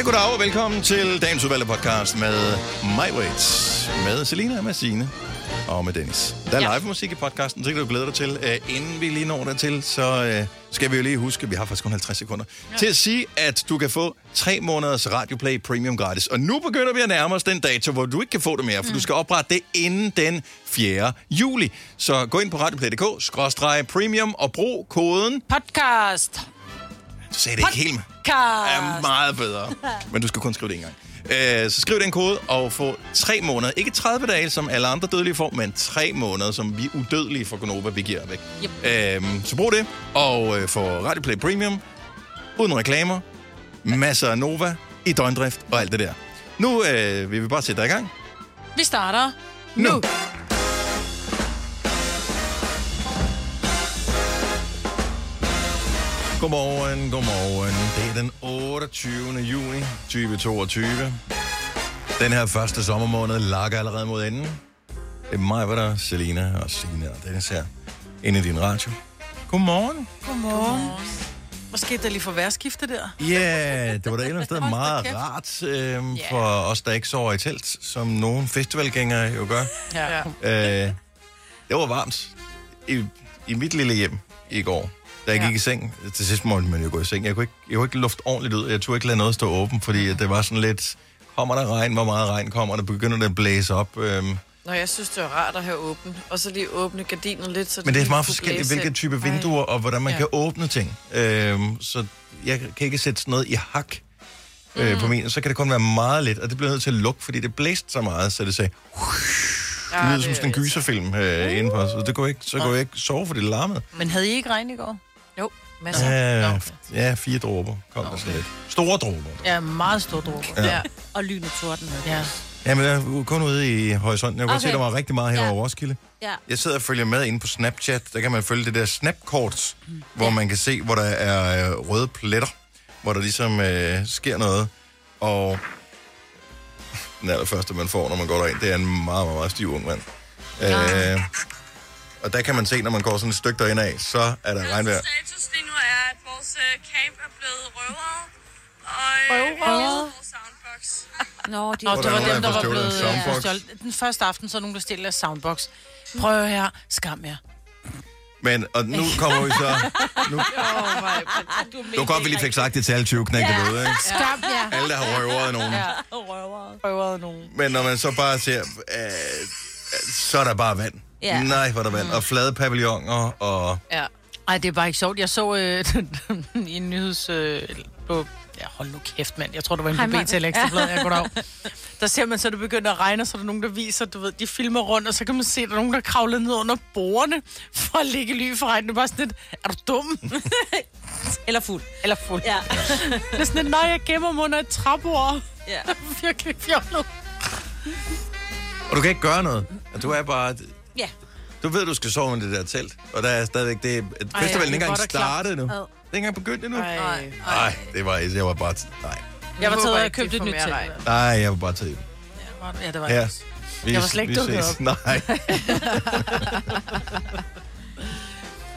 Ja, goddag og velkommen til dagens udvalgte podcast med My Waits, med Selina, med Signe og med Dennis. Der er Ja. live musik i podcasten, så kan du glæde dig til. Uh, inden vi lige når dertil, så uh, skal vi jo lige huske, vi har faktisk kun 50 sekunder, ja. til at sige, at du kan få tre måneders Radioplay Premium gratis. Og nu begynder vi at nærme os den dato, hvor du ikke kan få det mere, for mm. du skal oprette det inden den 4. juli. Så gå ind på radioplay.dk, skråstreg premium og brug koden... Podcast. Du sagde det ikke helt med. Er meget bedre. Men du skal kun skrive det en gang. Øh, så skriv den kode og få tre måneder. Ikke 30 dage, som alle andre dødelige får, men tre måneder, som vi udødelige for Gonova, vi giver væk. Yep. Øh, så brug det, og øh, få Radio Play Premium, uden reklamer, masser af Nova, i døgndrift og alt det der. Nu øh, vil vi bare sætte dig i gang. Vi starter Nu. nu. Godmorgen, godmorgen. Det er den 28. juni 2022. Den her første sommermåned lakker allerede mod enden. Det er mig, hvor der er Selina og Signe og Dennis her inde i din radio. Godmorgen. Godmorgen. Hvad skete der lige for værskifte der? Ja, yeah, det var da et eller andet sted meget rart øh, for os, der ikke sover i telt, som nogle festivalgængere jo gør. Ja. Øh, det var varmt i, i mit lille hjem i går, da jeg Ja. gik i seng. Til sidst måtte man jo gå i seng. Jeg kunne ikke, jeg kunne ikke lufte ordentligt ud. Jeg turde ikke lade noget stå åbent, fordi at det var sådan lidt... Kommer der regn? Hvor meget regn kommer der? Begynder det at blæse op? Øhm, Nå, jeg synes, det var rart at have åbent. Og så lige åbne gardinen lidt, så men det er meget forskelligt, hvilke type vinduer og hvordan man Ja. kan åbne ting. Øhm, så jeg kan ikke sætte sådan noget i hak øh, Mm. på min. Så kan det kun være meget lidt, og det bliver nødt til at lukke, fordi det blæste så meget, så det sagde... Ja, Det lyder som er sådan en gyserfilm øh, indenfor, så det går ikke, så går jeg ikke sove, for det larmede. Men havde I ikke regn i går? Jo, masser. Ja, Nå. ja, fire dråber kom der sådan lidt. Store dråber. Ja, meget stor dråber. Ja. Ja. Og lyn og torden. Ja. Ja, men jeg er kun ude i horisonten. Jeg kan Okay. se, der var rigtig meget her Ja. over Roskilde. Ja. Jeg sidder og følger med inde på Snapchat. Der kan man følge det der Snapkorts, hvor man kan se, hvor der er øh, røde pletter, hvor der ligesom øh, sker noget. Og den allerførste, man får, når man går derind, det er en meget, meget, meget stiv ung mand. Øh, og der kan man se, når man går sådan et stykke derinde af, så er der regnvejr. Altså, status lige nu er, at vores øh, camp er blevet røvret. Og øh, Røvret? soundbox. Nå, de Nå, det var dem, der var blevet øh, stjålet. Den første aften, så er nogen, der stjæler deres soundbox. Prøv her. Skam jer. Men, og nu kommer vi så... Nu, Åh, nej. det var godt, vi lige fik sagt det til alle 20 knække ja. derude, ikke? Skam, ja. Alle, der har røvret nogen. Ja. Røvere. Prøvet nogen. Men når man så bare ser, øh, så er der bare vand. Ja. Nej, hvor er der vand. Og flade pavilloner, og... Ja. Ej, det er bare ikke sjovt. Jeg så øh, i en nyheds... Øh, på, ja, hold nu kæft, mand. Jeg tror, det var en på. BT eller Ekstrablad. Jeg går Der ser man så, at det begynder at regne, og så er der nogen, der viser, du ved, de filmer rundt, og så kan man se, at der er nogen, der kravler ned under bordene for at ligge ly for regn. Det er bare sådan lidt, er du dum? Eller fuld. Eller fuld. Ja. Det er sådan lidt, nej, jeg gemmer mig under et trappeord. ja. Virkelig fjollet. Og du kan ikke gøre noget. Og Du er bare... Ja. Du ved, du skal sove med det der telt. Og der er stadigvæk... Det, Ej, festivalen det ikke engang startet nu. Det er ikke engang begyndt endnu. Ej. Nej, det var... Jeg var bare... Nej. Jeg var taget og købt et nyt telt. Nej, jeg var bare til. Ja, det var jeg. Vi, Jeg var slet ikke op. Nej.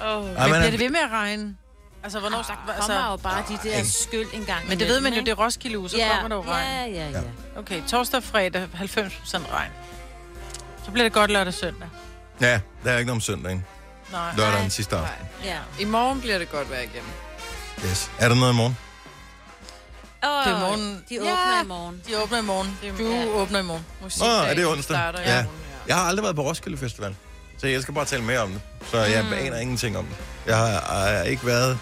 Oh. Ej, Men bliver det ved med at regne? Altså, hvornår... Der kommer altså, jo bare de der skyld en gang. men det ved man jo, det er Roskilde uge, så ja. kommer der jo regn. Ja, ja, ja. Okay, torsdag og fredag, 90% regn. Så bliver det godt lørdag og søndag. ja, der er ikke noget om søndagen. Nej. Lørdag er den sidste aften. ja. I morgen bliver det godt vejr igen. Yes. Er der noget i morgen? Og Det er i morgen. De åbner Ja. i morgen. De åbner i morgen. Du Ja. åbner i morgen. Åh, er det onsdag? Starter Ja. morgen, Jeg har aldrig været på Roskilde Festival, så jeg skal bare tale mere om det. Så jeg mm. aner ingenting om det. Jeg har, jeg har ikke været...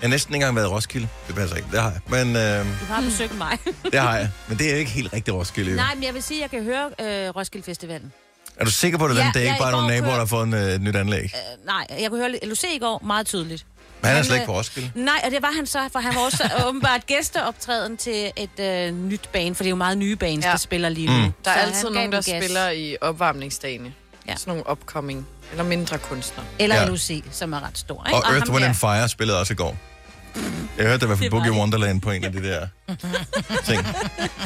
Jeg har næsten ikke engang været i Roskilde. Det passer ikke, det har jeg. Men øh, Du har besøgt mig. det har jeg. Men det er ikke helt rigtig Roskilde. Jo. Nej, men jeg vil sige, at jeg kan høre øh, Roskilde Festivalen. Er du sikker på, at det er Ja, den? Det er ja, ikke bare nogle naboer, der har fået en, øh, et nyt anlæg? Øh, nej, jeg kunne høre LUC i går meget tydeligt. Men han er slet ikke øh, på Roskilde. Nej, og det var han så, for han var også åbenbart gæsteoptræden til et øh, nyt band, for det er jo meget nye bands, ja. Der spiller lige nu. Mm. Der er altid nogen, der spiller i opvarmningsdagene. Ja. Sådan nogle upcoming, eller mindre kunstnere. Eller Ja. LUC, som er ret stor. Ikke? Og Earth, ham Wind and Fire spillede også i går. Jeg hørte, der var for Boogie det. Wonderland på en af de der ting.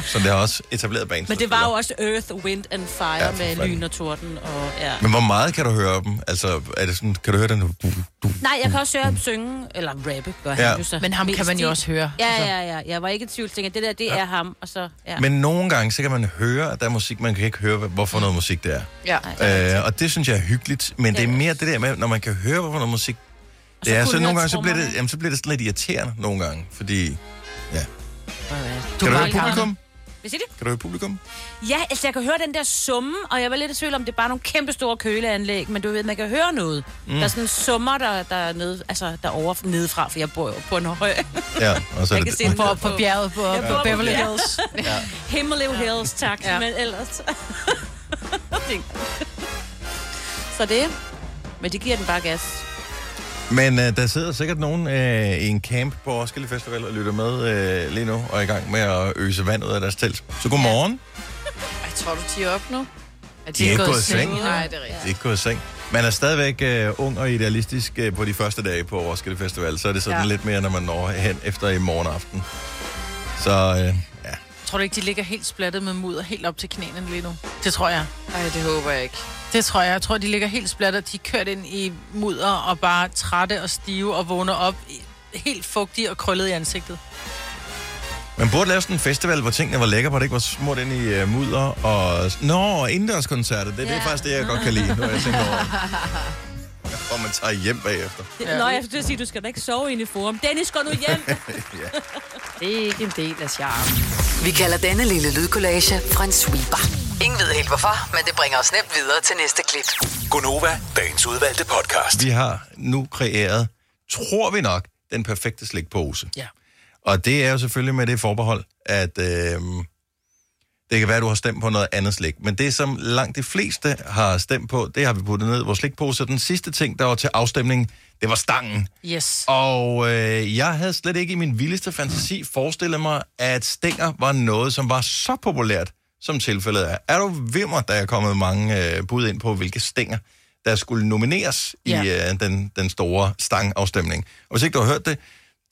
Så det har også etableret bands. Men det var jo også Earth, Wind and Fire Ja, ja, med fanden. lyn og torden. Og, ja. Men hvor meget kan du høre dem? Altså, er det sådan, kan du høre den? Du, du, Nej, jeg kan også høre ham synge, eller rappe, gør Ja. han jo så. Men ham kan man jo også høre. Ja, Altså. ja, ja. Jeg var ikke i tvivl. Tænkte, det der, det er ham. Og så, ja. Men nogle gange, så kan man høre, at der er musik, man kan ikke høre, hvorfor noget musik det er. Ja. Øh, og det synes jeg er hyggeligt, men det er mere det der med, når man kan høre, hvorfor noget musik så kunne så nogle gange, så bliver, det, jamen, så bliver det sådan lidt irriterende nogle gange, fordi... Du Kan du høre publikum? Hvad siger det? Kan du høre publikum? Ja, altså jeg kan høre den der summe, og jeg var lidt i tvivl om, det er bare nogle kæmpe store køleanlæg, men du ved, man kan høre noget. Mm. Der er sådan summer, der, der er nede, altså der er over nedefra, for jeg bor jo på en høj. Ja, og så Jeg det, kan se På, det på bjerget på, bor på på Beverly. Hills. Himmelev Hills, tak. Ja. Ja. Men ellers... så det. Men det giver den bare gas. Men øh, der sidder sikkert nogen øh, i en camp på Roskilde Festival og lytter med øh, lige nu og er i gang med at øse vand ud af deres telt. Så godmorgen. Ej, tror du, de er op nu? Er De er ikke gået i seng. Nej, det er rigtigt. Det er ikke gået i seng. Man er stadigvæk øh, ung og idealistisk øh, på de første dage på Roskilde Festival. Så er det sådan ja. Lidt mere, når man når hen efter i morgen aften. Så øh. Tror du ikke, de ligger helt splattet med mudder helt op til knæene lige nu? Det tror jeg. Ej, det håber jeg ikke. Det tror jeg. Jeg tror, de ligger helt splattet. De er kørt ind i mudder og bare trætte og stive og vågner op helt fugtige og krøllet i ansigtet. Man burde lave sådan en festival, hvor tingene var lækre, hvor det ikke var smurt ind i uh, mudder. Og... Nå, indendørskoncerter, det, det er Ja. faktisk det, jeg godt kan lide. Har jeg tænkt over det. Hvor man tager hjem bagefter. Ja. Nå, jeg skulle sige, du skal da ikke sove inde i forum. Dennis, gå nu hjem. Det er ikke en del af charmen. Vi kalder denne lille lydkollage en sweeper. Ingen ved helt hvorfor, men det bringer os nemt videre til næste klip. Gonova, dagens udvalgte podcast. Vi har nu kreeret, tror vi nok, den perfekte slikpose. Ja. Og det er jo selvfølgelig med det forbehold, at øh, det kan være, at du har stemt på noget andet slik. Men det, som langt de fleste har stemt på, det har vi puttet ned i vores slikpose. Den sidste ting, der var til afstemning, det var stangen. Yes. Og øh, jeg havde slet ikke i min vildeste fantasi forestillet mig, at stænger var noget, som var så populært, som tilfældet er. Er du vimmer, der er kommet mange øh, bud ind på, hvilke stænger, der skulle nomineres ja. i øh, den, den store stangafstemning. Og hvis ikke du har hørt det,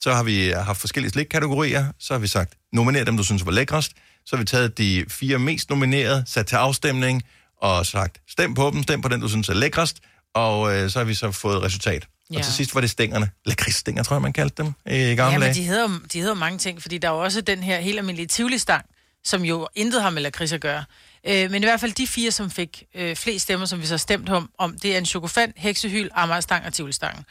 så har vi haft forskellige slikkategorier. Så har vi sagt, nominer dem, du synes var lækrest. Så har vi taget de fire mest nominerede, sat til afstemning, og sagt, stem på dem, stem på den, du synes er lækrest. Og øh, så har vi så fået resultat. Ja. Og til sidst var det stængerne. Lakridsstænger, tror jeg, man kaldte dem øh, i gamle Ja, men dage. de hedder, de hedder mange ting, fordi der er jo også den her helt almindelige Tivoli-stang, som jo intet har med lakrids at gøre. Øh, men i hvert fald de fire, som fik øh, flest stemmer, som vi så stemt om, om, det er en chokofan, heksehyl, Amagerstang og Tivoli-stangen.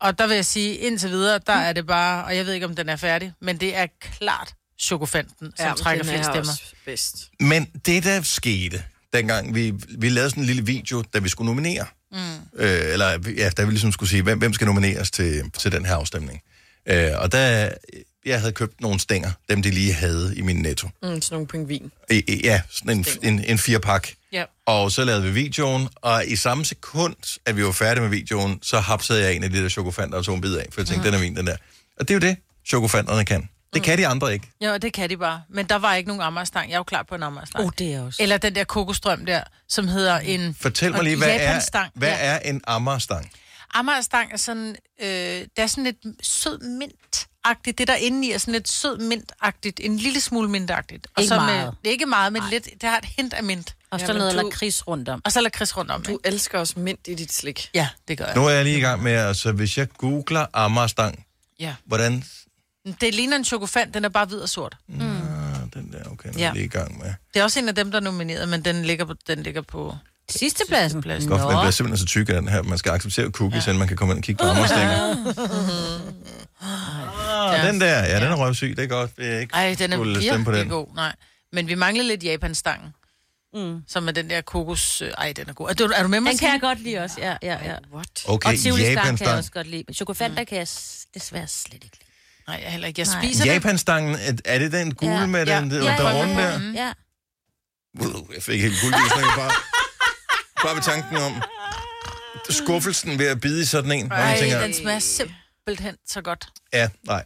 Og der vil jeg sige, indtil videre, der er det bare, og jeg ved ikke, om den er færdig, men det er klart chokofanten, som ja, trækker er flest stemmer. bedst. Men det, der skete, dengang vi, vi lavede sådan en lille video, da vi skulle nominere, mm. øh, eller ja, da vi ligesom skulle sige, hvem, hvem skal nomineres til, til den her afstemning. Øh, og der, jeg havde købt nogle stænger, dem de lige havde i min netto. Mm, sådan nogle pingvin. Ja, sådan en, en, en firepak. Ja. Og så lavede vi videoen, og i samme sekund, at vi var færdige med videoen, så hapsede jeg en af de der chokofanter og tog en bid af, for jeg tænkte, mm. den er min, den der. Og det er jo det, chokofanterne kan. Det kan de andre ikke. Ja, og det kan de bare. Men der var ikke nogen Amagerstang. Jeg er jo klar på en Amagerstang. oh, det er også. Eller den der kokostrøm der, som hedder en... Fortæl mig lige, hvad, er, hvad Ja. er en ammerstang? Amagerstang er sådan, øh, det er sådan lidt sød mint-agtigt. Det der inde i er sådan lidt sød mint-agtigt. En lille smule mint-agtigt. Og Ikke så meget. Med, det er ikke meget, men lidt, det har et hint af mint. Og så Jamen, noget du- lakrids rundt om. Og så lakrids rundt om. Du Ikke? elsker også mint i dit slik. Ja, det gør jeg. Nu er jeg lige i gang med, altså hvis jeg googler ammerstang, Ja. hvordan... Det ligner en chokofant, den er bare hvid og sort. Mm. Ah, den der, okay, nu er Ja. jeg lige i gang med. Det er også en af dem, der er nomineret, men den ligger på... Den ligger på Sidste pladsen. pladsen. Godt, for den bliver simpelthen så tyk af den her. Man skal acceptere cookies, ja. inden man kan komme ind og kigge på ammerstænger. Ah, den der, ja, den er røvsyg, det er godt. Er ikke Ej, den er stemme på virkelig den. god. Nej. Men vi mangler lidt japanstangen. Mm. Som er den der kokos... Ej, den er god. Er du, er du med mig, Den kan jeg godt lide også, ja, ja, ja. What? Okay, og Tivoli kan jeg også godt lide. Men chokofanter kan jeg desværre slet ikke lide. Nej, jeg heller ikke. Jeg Nej. spiser den. Japanstangen, er, er det den gule Ja. med Ja. den Ja, der, der ja, runde ja. der? Ja. Uh, Jeg fik helt guldlysninger bare. Bare ved tanken om skuffelsen ved at bide i sådan en. hvor man Ej, tænker, den smager simpelthen så godt. Ja, nej.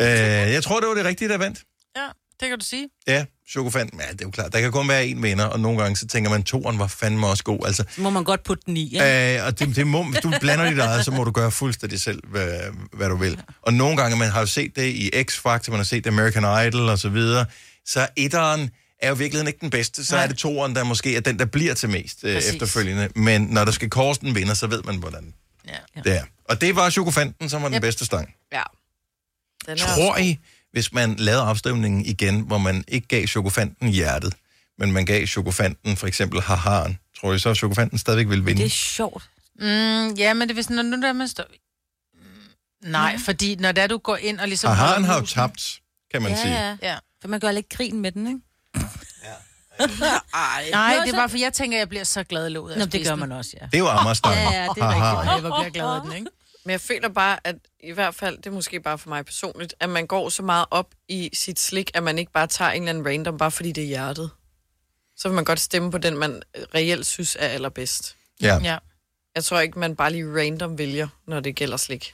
Øh, jeg tror, det var det rigtige, der vandt. Ja. Det kan du sige. Ja, chokofanten, ja, det er jo klart. Der kan kun være én vinder, og nogle gange så tænker man, toeren var fandme også god. Altså, Så må man godt putte den i, ja. Øh, og det, det må, hvis du blander dit eget, så må du gøre fuldstændig selv, hvad, hvad du vil. Og nogle gange, man har jo set det i X-Factor, man har set det American Idol og så videre, så etteren er jo i virkeligheden ikke den bedste. Så Nej. er det toeren, der måske er den, der bliver til mest øh, efterfølgende. Men når der skal kåres den vinder, så ved man, hvordan Ja. det er. Og det var chokofanten, som var den Yep. bedste stang. Ja. Den er Tror I, hvis man lavede afstemningen igen, hvor man ikke gav chokofanten hjertet, men man gav chokofanten for eksempel haharen, tror I så, at chokofanten stadigvæk vil vinde? Det er sjovt. Mm, ja, men det er vist, når nu der man står... Mm, Nej, fordi når det er, du går ind og ligesom... Haharen har jo tabt, kan man sige. Ja, ja. Ja. For man gør lidt grin med den, ikke? Ej. Nej, det er bare, for jeg tænker, at jeg bliver så glad i låget. Nå, det gør man også, ja. Det er jo Amagerstang. Ja, ja, det er rigtigt. Hvor bliver jeg glad af den, ikke? Men jeg føler bare, at i hvert fald, det er måske bare for mig personligt, at man går så meget op i sit slik, at man ikke bare tager en eller anden random, bare fordi det er hjertet. Så vil man godt stemme på den, man reelt synes er allerbedst. Ja. Ja. Jeg tror ikke, man bare lige random vælger, når det gælder slik.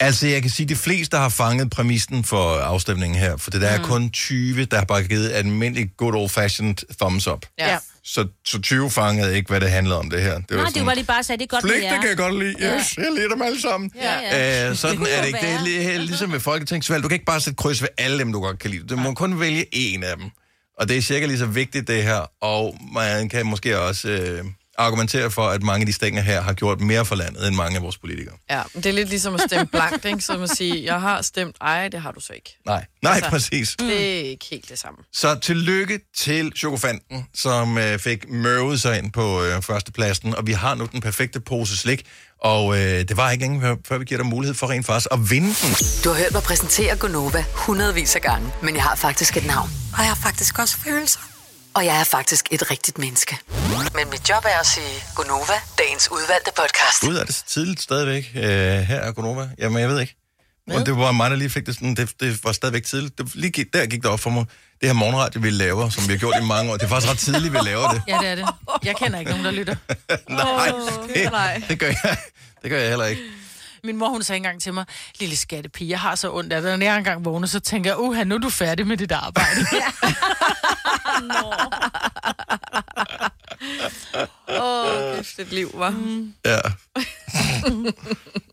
Altså, jeg kan sige, at de fleste har fanget præmissen for afstemningen her, for det der er Mm. kun 20, der har bare givet almindelig good old-fashioned thumbs up. Ja. Ja. Så, så 20 fangede ikke, hvad det handlede om det her. Det Nej, det var lige bare sige, det er godt med det kan jeg godt lide. Yes, jeg lider dem alle sammen. Ja, ja. Øh, sådan kunne er det ikke. Det er være. li- ligesom ved folketingsvalg. Du kan ikke bare sætte kryds ved alle dem, du godt kan lide. Du må kun vælge en af dem. Og det er cirka lige så vigtigt, det her. Og man kan måske også øh, argumentere for, at mange af de stænger her har gjort mere for landet, end mange af vores politikere. Ja, men det er lidt ligesom at stemme blankt, ikke? Som at sige, jeg har stemt, ej, det har du så ikke. Nej, nej, Altså. præcis. Det er ikke helt det samme. Så tillykke til Chokofanten, som øh, fik mørvet sig ind på øh, førstepladsen, og vi har nu den perfekte pose slik, og øh, det var ikke længe, før- før vi giver dig mulighed for rent faktisk at vinde den. Du har hørt mig præsentere Gonova hundredvis af gange, men jeg har faktisk et navn. Og jeg har faktisk også følelser. Og jeg er faktisk et rigtigt menneske. Men mit job er at sige Gonova, dagens udvalgte podcast. Ud er det så tidligt stadigvæk. Øh, her er Gonova. Jamen, jeg ved ikke. Og det var mig, der lige fik det sådan, det, det var stadigvæk tidligt. Det, lige gik, der gik det op for mig. Det her morgenradio, vi laver, som vi har gjort i mange år, det er faktisk ret tidligt, vi laver det. Ja, det er det. Jeg kender ikke nogen, der lytter. Nej, det, nej. det, gør jeg, det gør jeg heller ikke. Min mor, hun sagde engang til mig, lille skattepige, jeg har så ondt af det. Når jeg engang vågner, så tænker jeg, uha, nu er du færdig med dit arbejde. Åh, oh, kæft, et liv, var. Mm. Ja.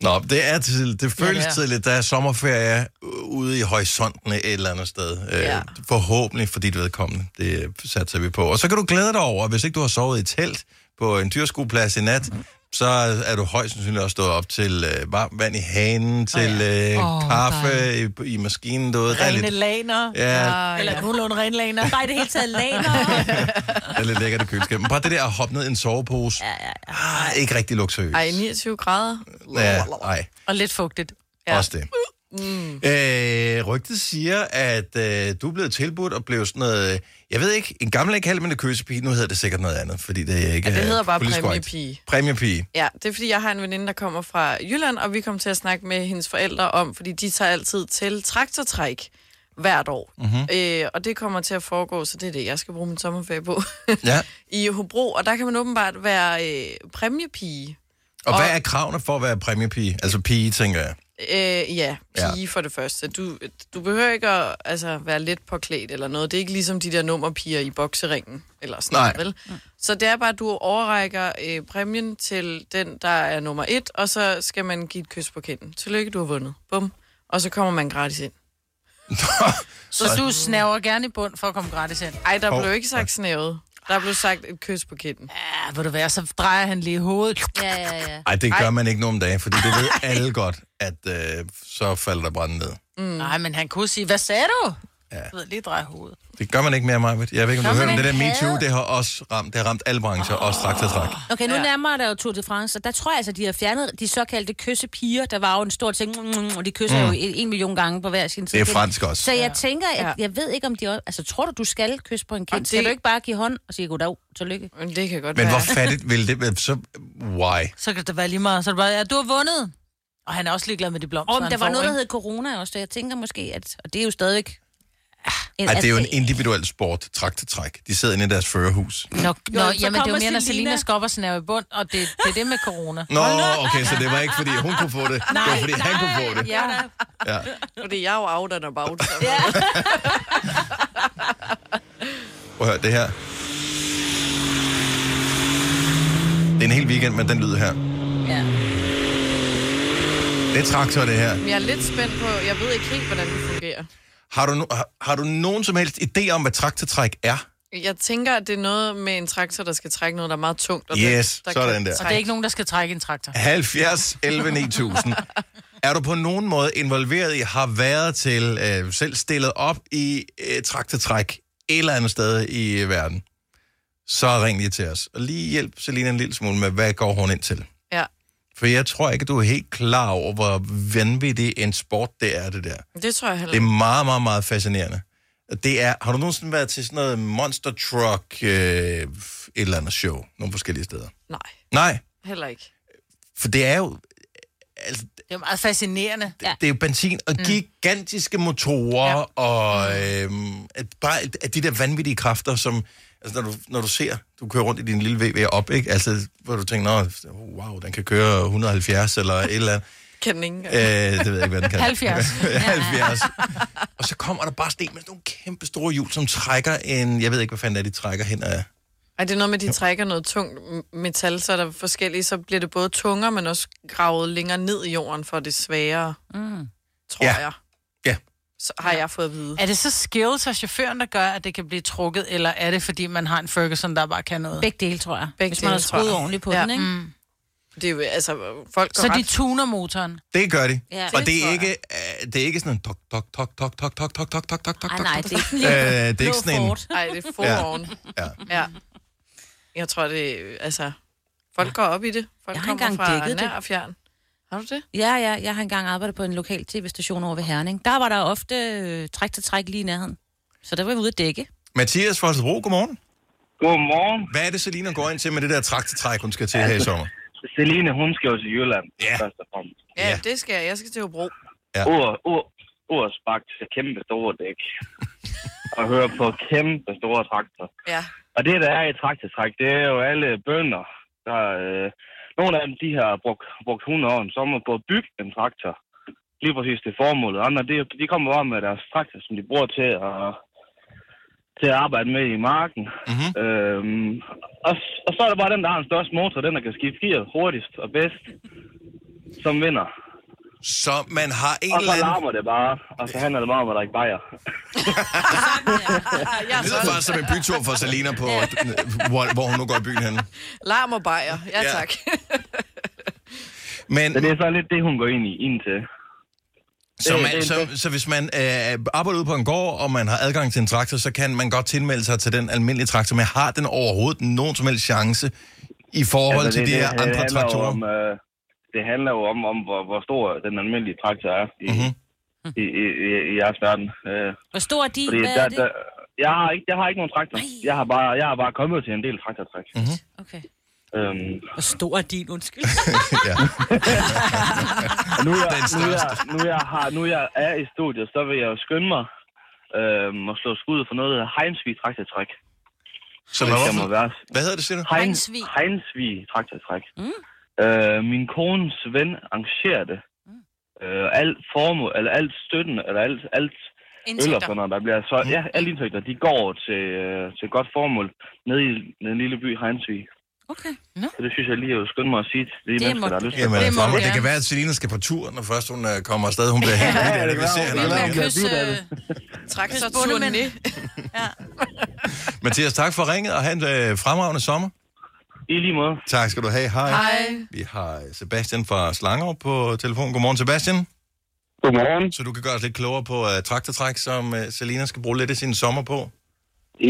Nå, det er tidligt. Det føles Ja, ja, det er. tidligt. Der er sommerferie ude i horisonten et eller andet sted. Ja. Ja. Øh, forhåbentlig for dit vedkommende. Det satser vi på. Og så kan du glæde dig over, hvis ikke du har sovet i telt på en dyrskueplads i nat, så er du højst sandsynligt også stået op til øh, varmt vand i hanen, til øh, Åh, kaffe i, i maskinen. Du ved. Der er Rene lidt, laner. ja, Eller nogenlunde rene laner. Bare det hele taget laner. der er lidt lækkert i køleskabet. Men bare det der at hoppe ned i en sovepose, Ja, ja, ja. ah, ikke rigtig luksuriøst. Ej, 29 grader. Ja, nej. Og lidt fugtigt. Ja. Også det. Mm. Øh, rygtet siger, at øh, du er blevet tilbudt og blev sådan noget... Jeg ved ikke, en gammel ikke kaldt man det køsepige, nu hedder det sikkert noget andet, fordi det er ikke Ja, det er hedder bare præmiepige. Præmiepige. Ja, det er fordi, jeg har en veninde, der kommer fra Jylland, og vi kommer til at snakke med hendes forældre om, fordi de tager altid til traktortræk hvert år. Mhm. Mm-hmm. Øh, og det kommer til at foregå, så det er det, jeg skal bruge min sommerferie på. Ja. I Hobro, og der kan man åbenbart være øh, præmiepige. Og, Og- hvad er kravene for at være præmiepige? Altså pige, tænker jeg. Øh, ja, Ja. pige for det første. Du, du behøver ikke at altså, være let påklædt eller noget. Det er ikke ligesom de der nummerpiger i bokseringen. Eller sådan Nej. noget, vel? Så det er bare, at du overrækker øh, præmien til den, der er nummer et, og så skal man give et kys på kinden. Tillykke, du har vundet. Bum. Og så kommer man gratis ind. Så du snæver gerne i bund for at komme gratis ind. Ej, der Hov. blev ikke sagt snævet. Der blev sagt et kys på kinden. Ja, vil du være, så drejer han lige hovedet. Ja, ja, ja. Ej, det gør man ikke nogen dage, fordi det ved alle godt, at øh, så falder der branden ned. Mm. Nej, men han kunne sige, hvad sagde du? Ja. Ja. Du ved, lige dreje hovedet. Det gør man ikke mere, Marvitt. Jeg ved ikke, om du Gør har hørt man om det der? MeToo. Det har også ramt, det har ramt alle brancher, også traktortræk. Okay, nu Ja. nærmer der jo Tour de France, og der tror jeg altså, de har fjernet de såkaldte kyssepiger. Der var jo en stor ting, mm, og de kysser mm. jo en, en million gange på hver sin side. Det er fransk også. Så jeg tænker, at Ja. jeg ved ikke, om de også... Altså, tror du, du skal kysse på en kind? Og Skal det- du ikke bare give hånd og sige goddag, tillykke? Men det kan godt Men være. hvor fattigt ville det være? Så, why? Så kan det være lige meget. Så er det bare, ja, du har vundet. Og han er også ligeglad med de blomster, Om der var noget, der hed corona også, så jeg tænker måske, at... Og det er jo stadig... Ej, det er jo en altså, individuel sport, traktortræk. De sidder inde i deres førerhus. Nå, nå jamen, det er jo mere, når Selina. Selina skal op og snæve i bund, og det, det er det med corona. Nå, okay, så det var ikke, fordi hun kunne få det. det var, fordi han kunne få det. Ja, Ja. Fordi jeg er jo out and about. Ja. Prøv at høre det her. Det er en hel weekend med den lyd her. Ja. Det er traktor, det her. Jeg er lidt spændt på, jeg ved ikke helt, hvordan det fungerer. Har du, no- har, har du nogen som helst idé om, hvad traktortræk er? Jeg tænker, at det er noget med en traktor, der skal trække noget, der er meget tungt. Og Yes, der, sådan kan der. Og det er ikke nogen, der skal trække en traktor. 70 11 9000. Er du på nogen måde involveret i, har været til, øh, selv stillet op i øh, traktortræk et eller andet sted i verden, så ring lige til os. Og lige hjælp Selina en lille smule med, hvad går hun ind til? For jeg tror ikke, du er helt klar over, hvor vanvittig en sport det er, det der. det tror jeg heller Det er meget, meget, meget fascinerende. Det er, har du nogensinde været til sådan noget monster truck, øh, et eller andet show, nogle forskellige steder? Nej, Nej, heller ikke. for det er jo, altså, Det er meget fascinerende. Ja. det er jo benzin og gigantiske motorer, ja. og øhm, at bare at de der vanvittige kræfter, som, altså når du, når du ser, du kører rundt i din lille VW op, ikke? Altså, hvor du tænker, Nå, wow, den kan køre 170 eller et eller andet. Kan den ikke? Øh, det ved jeg ikke, hvad den kan. 70. 70. Og så kommer der bare sten med sådan nogle kæmpe store hjul, som trækker en... Jeg ved ikke, hvad fanden er, de trækker hen af... Ej, det er noget med, at de trækker noget tungt metal, så er der forskellige, så bliver det både tungere, men også gravet længere ned i jorden, for det er sværere, Mm. tror Ja. jeg. Ja. Så har jeg fået at vide. Er det så skills af chaufføren, der gør, at det kan blive trukket, eller er det, fordi man har en Ferguson, der bare kan noget? Begge dele, tror jeg. Begge Hvis man har dele, tror skruet ordentligt på Ja. den, ikke? Mm. Det er jo, altså, folk Så de ret... tuner motoren? Det gør de. Ja, og det det er, ikke, øh, det er ikke sådan en tok, tok, tok, tok, tok, tok, tok, tok, tok, tok, tok, Ej, tok, nej, det er ikke Øh, det er ikke sådan en... Ford. Ej, det er forvogn. Ja. Ja. Jeg tror, det er, altså... Folk går op i det. Folk Jeg har kommer engang fra nær det. og fjern. Har du det? Ja, ja, jeg har engang arbejdet på en lokal tv-station over ved Herning. Der var der ofte øh, træk til træk lige i nærheden. Så der var vi ude at dække. Mathias fra Holstebro, godmorgen. Godmorgen. Hvad er det, Selina går ind til med det der traktortræk, hun skal til her i sommer? Celine, hun skal jo til Jylland, Ja. først og fremmest. Ja, Ja. det skal jeg. Jeg skal til Hobro. Ja. Ur, ur, ursbagt til kæmpe store dæk. og høre på kæmpe store traktor. Ja. Og det, der er i traktortræk, det er jo alle bønder, der... Øh, nogle af dem, de har brugt, brugt 100 år som på at bygge en traktor. Lige præcis det formålet. Andre, de, de kommer bare med deres traktor, som de bruger til at, til at arbejde med i marken. Mhm. Øhm, og, og så er der bare den, der har den største motor, den, der kan skifte gear hurtigst og bedst, som vinder. Så man har en Og eller så anden... larmer det bare, og så handler det bare om, at der ikke bajer. Jeg Det lyder faktisk som en bytur for Selina på, hvor, hvor hun nu går i byen henne. Larm og bajer. Ja, Ja. tak. Men Så det er så lidt det, hun går ind i, ind til. så, det- man, det- så, så hvis man øh, arbejder ude på en gård, og man har adgang til en traktor, så kan man godt tilmelde sig til den almindelige traktor, men har den overhovedet nogen som helst chance i forhold altså, til de her det, andre handler jo traktorer? Om, øh, det handler jo om, om hvor, hvor stor den almindelige traktor er i, Mhm. mm-hmm. i, i, i, i jeres verden. Øh, Hvor stor er de? fordi Hvad der, er det? der, jeg, har ikke, jeg har ikke nogen traktor. Nej. Jeg har, bare, jeg har bare kommet til en del traktortræk. Mhm. Okay. Øhm, Hvor stor er din, undskyld? ja. og nu, jeg, nu, jeg, nu, jeg har, nu jeg er i studiet, så vil jeg jo skynde mig øhm, at slå skud for noget, der hedder Heinsvig traktortræk. Så hvad, Det må være hvad hedder det, siger du? Hejnsvig. Heinsvig traktortræk. Mm. Øh, min kones ven arrangerer det. Øh, alt formål, eller alt støtten, eller alt, alt øl og sådan noget, der bliver så, ja, alle indtægter, de går til, øh, til godt formål nede i den lille by Heinsvig. Okay. Så det synes jeg lige at skynde mig at sige til de Det mennesker, må der har du lyst til Jamen, Det det, det kan være, at Selina skal på tur, når først hun uh, kommer afsted. Hun bliver helt ja, det kan vi ser hende det kan allerede. være. Kys, det øh, Kys bundemænd. turné. ja. Mathias, tak for ringet, og have en uh, fremragende sommer. I lige måde. Tak skal du have. Hej. Hej. Vi har Sebastian fra Slanger på telefon. Godmorgen, Sebastian. Godmorgen. Så du kan gøre os lidt klogere på uh, traktortræk, som uh, Selina skal bruge lidt af sin sommer på.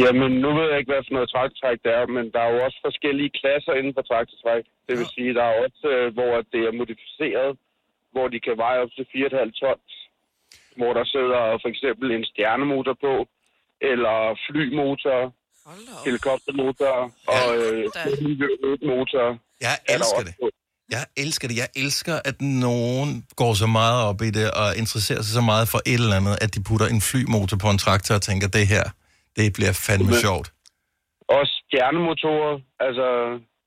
Jamen, nu ved jeg ikke, hvad for noget traktortræk det er, men der er jo også forskellige klasser inden for traktortræk. Det vil sige, der er også, øh, hvor det er modificeret, hvor de kan veje op til 4,5 tons, hvor der sidder for eksempel en stjernemotor på, eller flymotor, Hold da op. helikoptermotor og øh, da. motor. Jeg er elsker det. Jeg elsker det. Jeg elsker, at nogen går så meget op i det, og interesserer sig så meget for et eller andet, at de putter en flymotor på en traktor og tænker, det her, det bliver fandme Men- sjovt. Også stjernemotorer. Altså,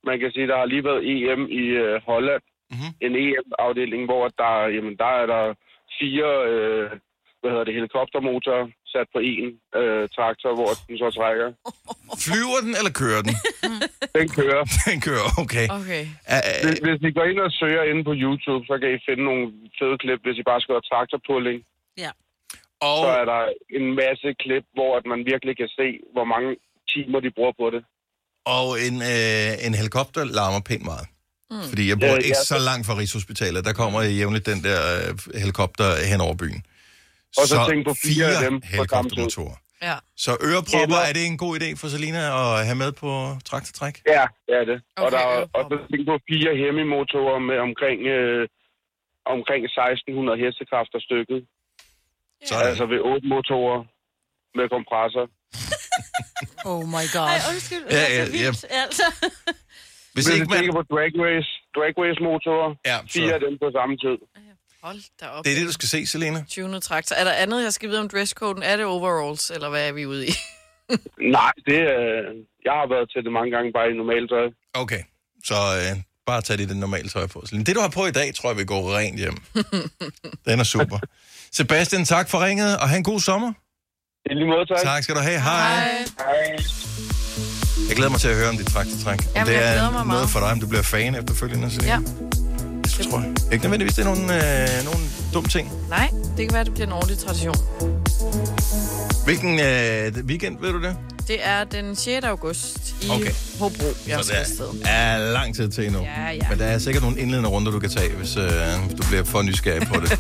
man kan sige, der har lige været EM i øh, Holland. Mhm. Mm-hmm. En EM-afdeling, hvor der, jamen, der er der fire øh, hvad hedder det, helikoptermotorer, sat på en øh, traktor, hvor den så trækker. Flyver den, eller kører den? Den kører. Den kører, okay. Okay. Hvis, hvis I går ind og søger inde på YouTube, så kan I finde nogle fede klip, hvis I bare skriver traktorpulling. Ja. Og Så er der en masse klip, hvor at man virkelig kan se, hvor mange timer de bruger på det. Og en, øh, en helikopter larmer pænt meget. Mm. Fordi jeg bor Ja, ikke ja. så langt fra Rigshospitalet. Der kommer jævnligt den der øh, helikopter hen over byen. Og så tænk på fire af dem tid. helikoptermotorer. Ja. Så ørepropper, Eller- er det en god idé for Selina at have med på traktortræk? Ja, det er det. Okay, og der er ja. også tænk på fire Hemi-motorer med omkring, øh, omkring 1600 hestekræfter stykket. Så, Altså ved otte motorer med kompressor. Oh my god. Ej, undskyld. Ja, Ja, ja, ja, vildt, altså. hvis Hvis ikke man... tænker på drag race, drag race motorer, Ja, fire af så, dem på samme tid. Hold da op. det er det, du skal se, Selina. Tunet traktor. Er der andet, jeg skal vide om dresscoden? Er det overalls, eller hvad er vi ude i? Nej, det er... Jeg har været til det mange gange bare i normalt tøj. Okay, så øh, bare tag det, det normale tøj på. Selina. Det, du har på i dag, tror jeg, vil gå rent hjem. Den er super. Sebastian, tak for ringet, og have en god sommer. I lige måde, tak. Tak skal du have. Hej. Hej. Jeg glæder mig til at høre om dit traktortræk. Om Jamen, det er noget meget. for dig, om du bliver fan efterfølgende. Selina. Ja. Det tror jeg. Ikke nødvendigvis, det er nogle, øh, nogle dumme ting. Nej, det kan være, det bliver en ordentlig tradition. Hvilken øh, weekend, ved du det? Det er den 6. august i Okay. Hobro, jeg Så skal der afsted. er lang tid til endnu. Ja, ja. Men der er sikkert nogle indledende runder, du kan tage, hvis øh, du bliver for nysgerrig på det.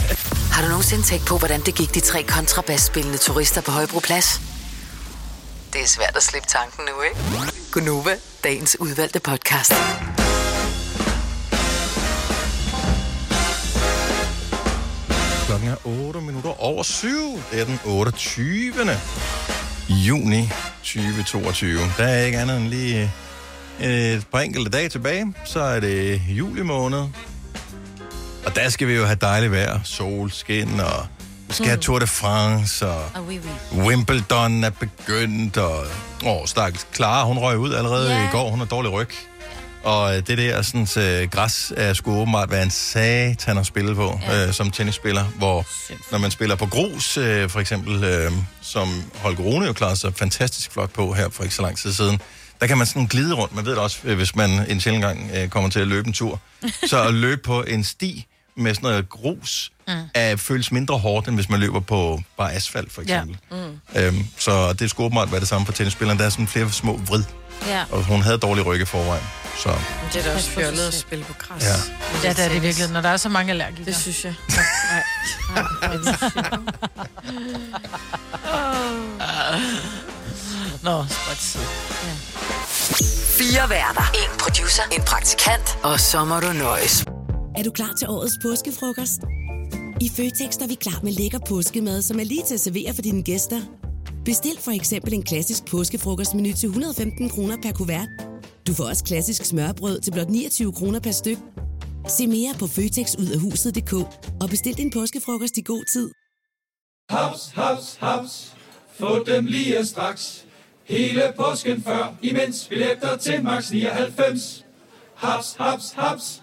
Har du nogensinde tænkt på, hvordan det gik de tre kontrabasspillende turister på Højbroplads? Det er svært at slippe tanken nu, ikke? Gunova, dagens udvalgte podcast. Klokken er 8 minutter over 7. Det er den 28. juni 2022. Der er ikke andet end lige øh, et par enkelte dage tilbage. Så er det juli måned. Og der skal vi jo have dejligt vejr. Solskin og vi skal have Tour de France og Ah, oui, oui. Wimbledon er begyndt, og åh, stakkels Clara, hun røg ud allerede Ja. i går, hun har dårlig ryg. Og øh, det der sådan, øh, græs er skulle åbenbart være en satan at spille på, ja. øh, som tennisspiller, hvor når man spiller på grus, øh, for eksempel, øh, som Holger Rune jo klarede sig fantastisk flot på her for ikke så lang tid siden, der kan man sådan glide rundt. Man ved det også, øh, hvis man en sjældent gang øh, kommer til at løbe en tur. Så at løbe på en sti med sådan noget grus, mm. er, føles mindre hårdt, end hvis man løber på bare asfalt, for Ja. eksempel. Mm. Øhm, så det skulle åbenbart være det samme for tennisspilleren. Der er sådan flere små vrid, Ja. og hun havde dårlig rygge i forvejen. Så Men det er da også fjollet at spille på græs. Ja. Ja, det er det virkelig, når der er så mange allergikere. Det synes jeg. Nå, spot. Fire værter. En producer. En praktikant. Og så må du nøjes. Er du klar til årets påskefrokost? I Føtex er vi klar med lækker påskemad, som er lige til at servere for dine gæster. Bestil for eksempel en klassisk påskefrokostmenu til 115 kroner per kuvert. Du får også klassisk smørbrød til blot 29 kroner per styk. Se mere på føtexudafhuset.dk og bestil din påskefrokost i god tid. Haps, haps, haps. Få dem lige straks. Hele påsken før, imens billetter til max 99. Haps, haps, haps.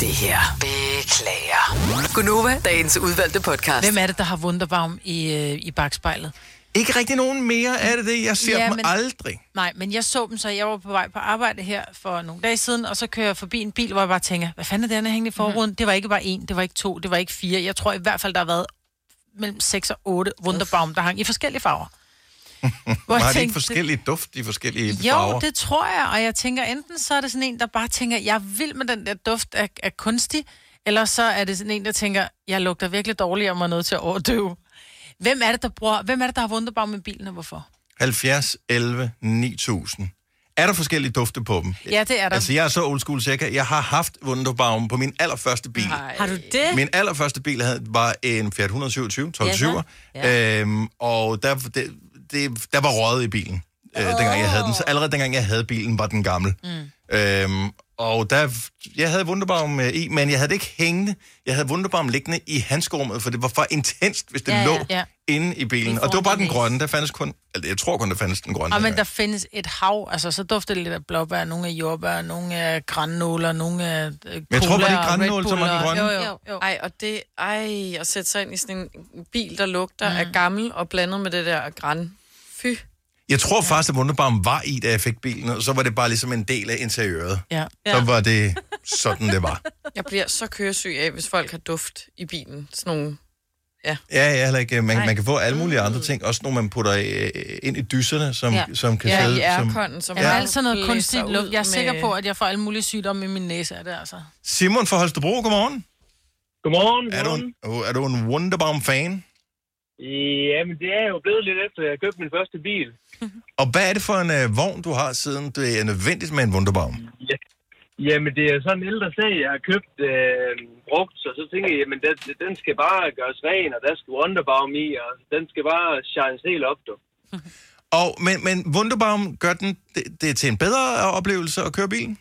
Det her. Beklager. Gunova, dagens udvalgte podcast. Hvem er det, der har Wunderbaum i, øh, i bagspejlet? ikke rigtig nogen mere er det det. Jeg ser Ja, ja, dem men- aldrig. Nej, men jeg så dem, så jeg var på vej på arbejde her for nogle dage siden, og så kører jeg forbi en bil, hvor jeg bare tænker, hvad fanden er det, han er hængende i forruden? Mm. Det var ikke bare en, det var ikke to, det var ikke fire. Jeg tror i hvert fald, der har været mellem 6 og 8 Wunderbaum, der hang i forskellige farver. Hvor Har de ikke tænkte, forskellige duft i forskellige Jo, farver? det tror jeg, og jeg tænker, enten så er det sådan en, der bare tænker, jeg vild med den der duft af, af kunstig, eller så er det sådan en, der tænker, jeg lugter virkelig dårligt og må noget til at overdøve. Hvem er det, der, bruger, hvem er det, der har Wunderbaum med bilen, og hvorfor? 70, 11, 9000. Er der forskellige dufte på dem? Ja, det er der. Altså, jeg er så old school, så jeg, kan, jeg har haft Wunderbaum på min allerførste bil. Har du det? Min allerførste bil havde, var en Fiat 127, 12 Ja, ja, så. Ja. øhm, og der, det, det, der var røget i bilen. øh, dengang jeg havde den. Så allerede dengang jeg havde bilen, var den gammel. Mm. Øhm, og der, jeg havde Wunderbaum øh, i, men jeg havde det ikke hængende. Jeg havde Wunderbaum liggende i handskerummet, for det var for intenst, hvis det Ja, ja, ja. lå Ja. ja. inde i bilen. Og det var bare den grønne. Der fandtes kun, altså, jeg tror kun, der fandtes den grønne. Og men der findes et hav, altså så dufter det lidt af blåbær, nogle af jordbær, nogle af grannåler, nogle af øh, cola, jeg tror, var det og grannål, som var den grønne? Jo, jo, jo. Ej, og det, ej, at sætte sig ind i sådan en bil, der lugter mm. af gammel, og blandet med det der græn. Fy. Jeg tror faktisk, at Wunderbaum var i, da jeg fik bilen, og så var det bare ligesom en del af interiøret. Ja. Så var det sådan, det var. Jeg bliver så køresyg af, hvis folk har duft i bilen. Sådan nogle... Ja. Ja, ja, heller ikke. Man, Nej. man kan få alle mulige andre ting. Også nogle, man putter øh, ind i dysserne, som, Ja. ja. som kan Ja, sidde... i airconen, som Ja, Ja. alt sådan noget kunstigt luft. Jeg er sikker med- på, at jeg får alle mulige sygdomme i min næse af det, altså. Simon fra Holstebro, godmorgen. Godmorgen. Er du en, er du en Wunderbaum-fan? Jamen, det er jo blevet lidt efter, at jeg købte min første bil. Og hvad er det for en øh, vogn, du har, siden det er nødvendigt med en Wunderbaum? Ja. Jamen, det er sådan en ældre sag, jeg har købt øh, brugt, så så tænker jeg, jamen, den, den skal bare gøres ren, og der skal Wonderbaum i, og den skal bare shines helt op, du. Og, men, men Wunderbaum gør den det, det til en bedre oplevelse at køre bilen?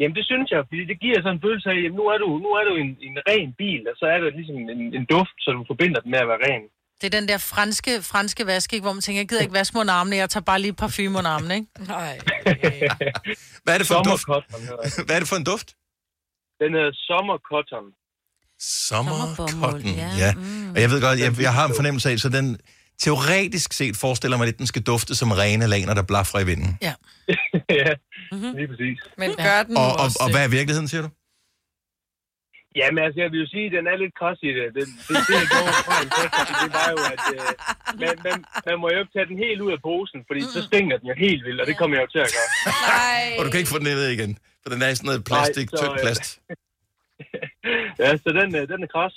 Jamen, det synes jeg, fordi det giver sådan en følelse af, at nu er du, nu er du en, en ren bil, og så er der ligesom en, en duft, så du forbinder den med at være ren. Det er den der franske, franske vask, ikke, hvor man tænker, jeg gider ikke vaske mig under armene, jeg tager bare lige parfume under armene, ikke? Nej. Hvad er det for en duft? Sommercotton. Hvad er det for en duft? Den hedder Summer Cotton. Summer Cotton, ja. ja. Mm. Og jeg ved godt, jeg, jeg har en fornemmelse af, så den teoretisk set forestiller mig lidt, den skal dufte som rene laner, der blaffer i vinden. Ja. ja, Mhm. lige præcis. Men gør den Og, og, også og hvad er virkeligheden, siger du? Jamen, altså, jeg vil jo sige, at den er lidt kras i det. Det, det, det er fejl på, fordi det var jo, at øh, man, man, man må jo ikke tage den helt ud af posen, fordi så stinker den jo helt vildt, og det kommer jeg jo til at gøre. Nej. Og du kan ikke få den ned igen, for den er i sådan noget plastik, Nej, så, tyndt øh, plast. Ja, så den, øh, den er kras.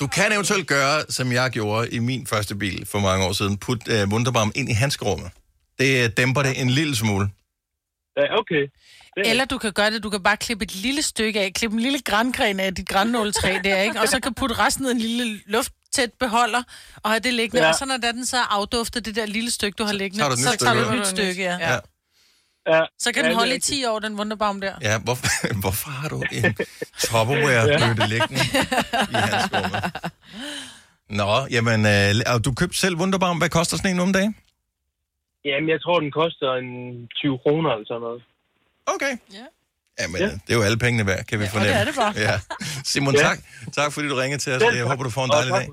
Du kan eventuelt gøre, som jeg gjorde i min første bil for mange år siden, put uh, Wunderbaum ind i handskerummet. Det øh, dæmper det en lille smule. Ja, okay. Det, Eller du kan gøre det, du kan bare klippe et lille stykke af, klippe en lille grængren af dit grænnåletræ der, ikke? Og så kan putte resten af en lille lufttæt beholder, og have det liggende. Ja. Ja. Og så når den så er afduftet, det der lille stykke, du har liggende, så stykke tager du et nyt stykke, ja. Ja. ja, Så kan ja, den holde i er 10 år, den Wunderbaum der. Ja, hvorfor, hvorfor har du en Tupperware-bøtte liggende i handskerummet? Nå, jamen, øh, og du købte selv Wunderbaum. Hvad koster sådan en om dagen? Jamen, jeg tror, den koster en 20 kroner eller sådan noget. Okay. Ja. Jamen, ja. det er jo alle pengene værd, kan vi fornemme. det er det bare. Ja. Simon, Ja. tak. Tak fordi du ringede til os. Selv Jeg håber, du får en dejlig dag.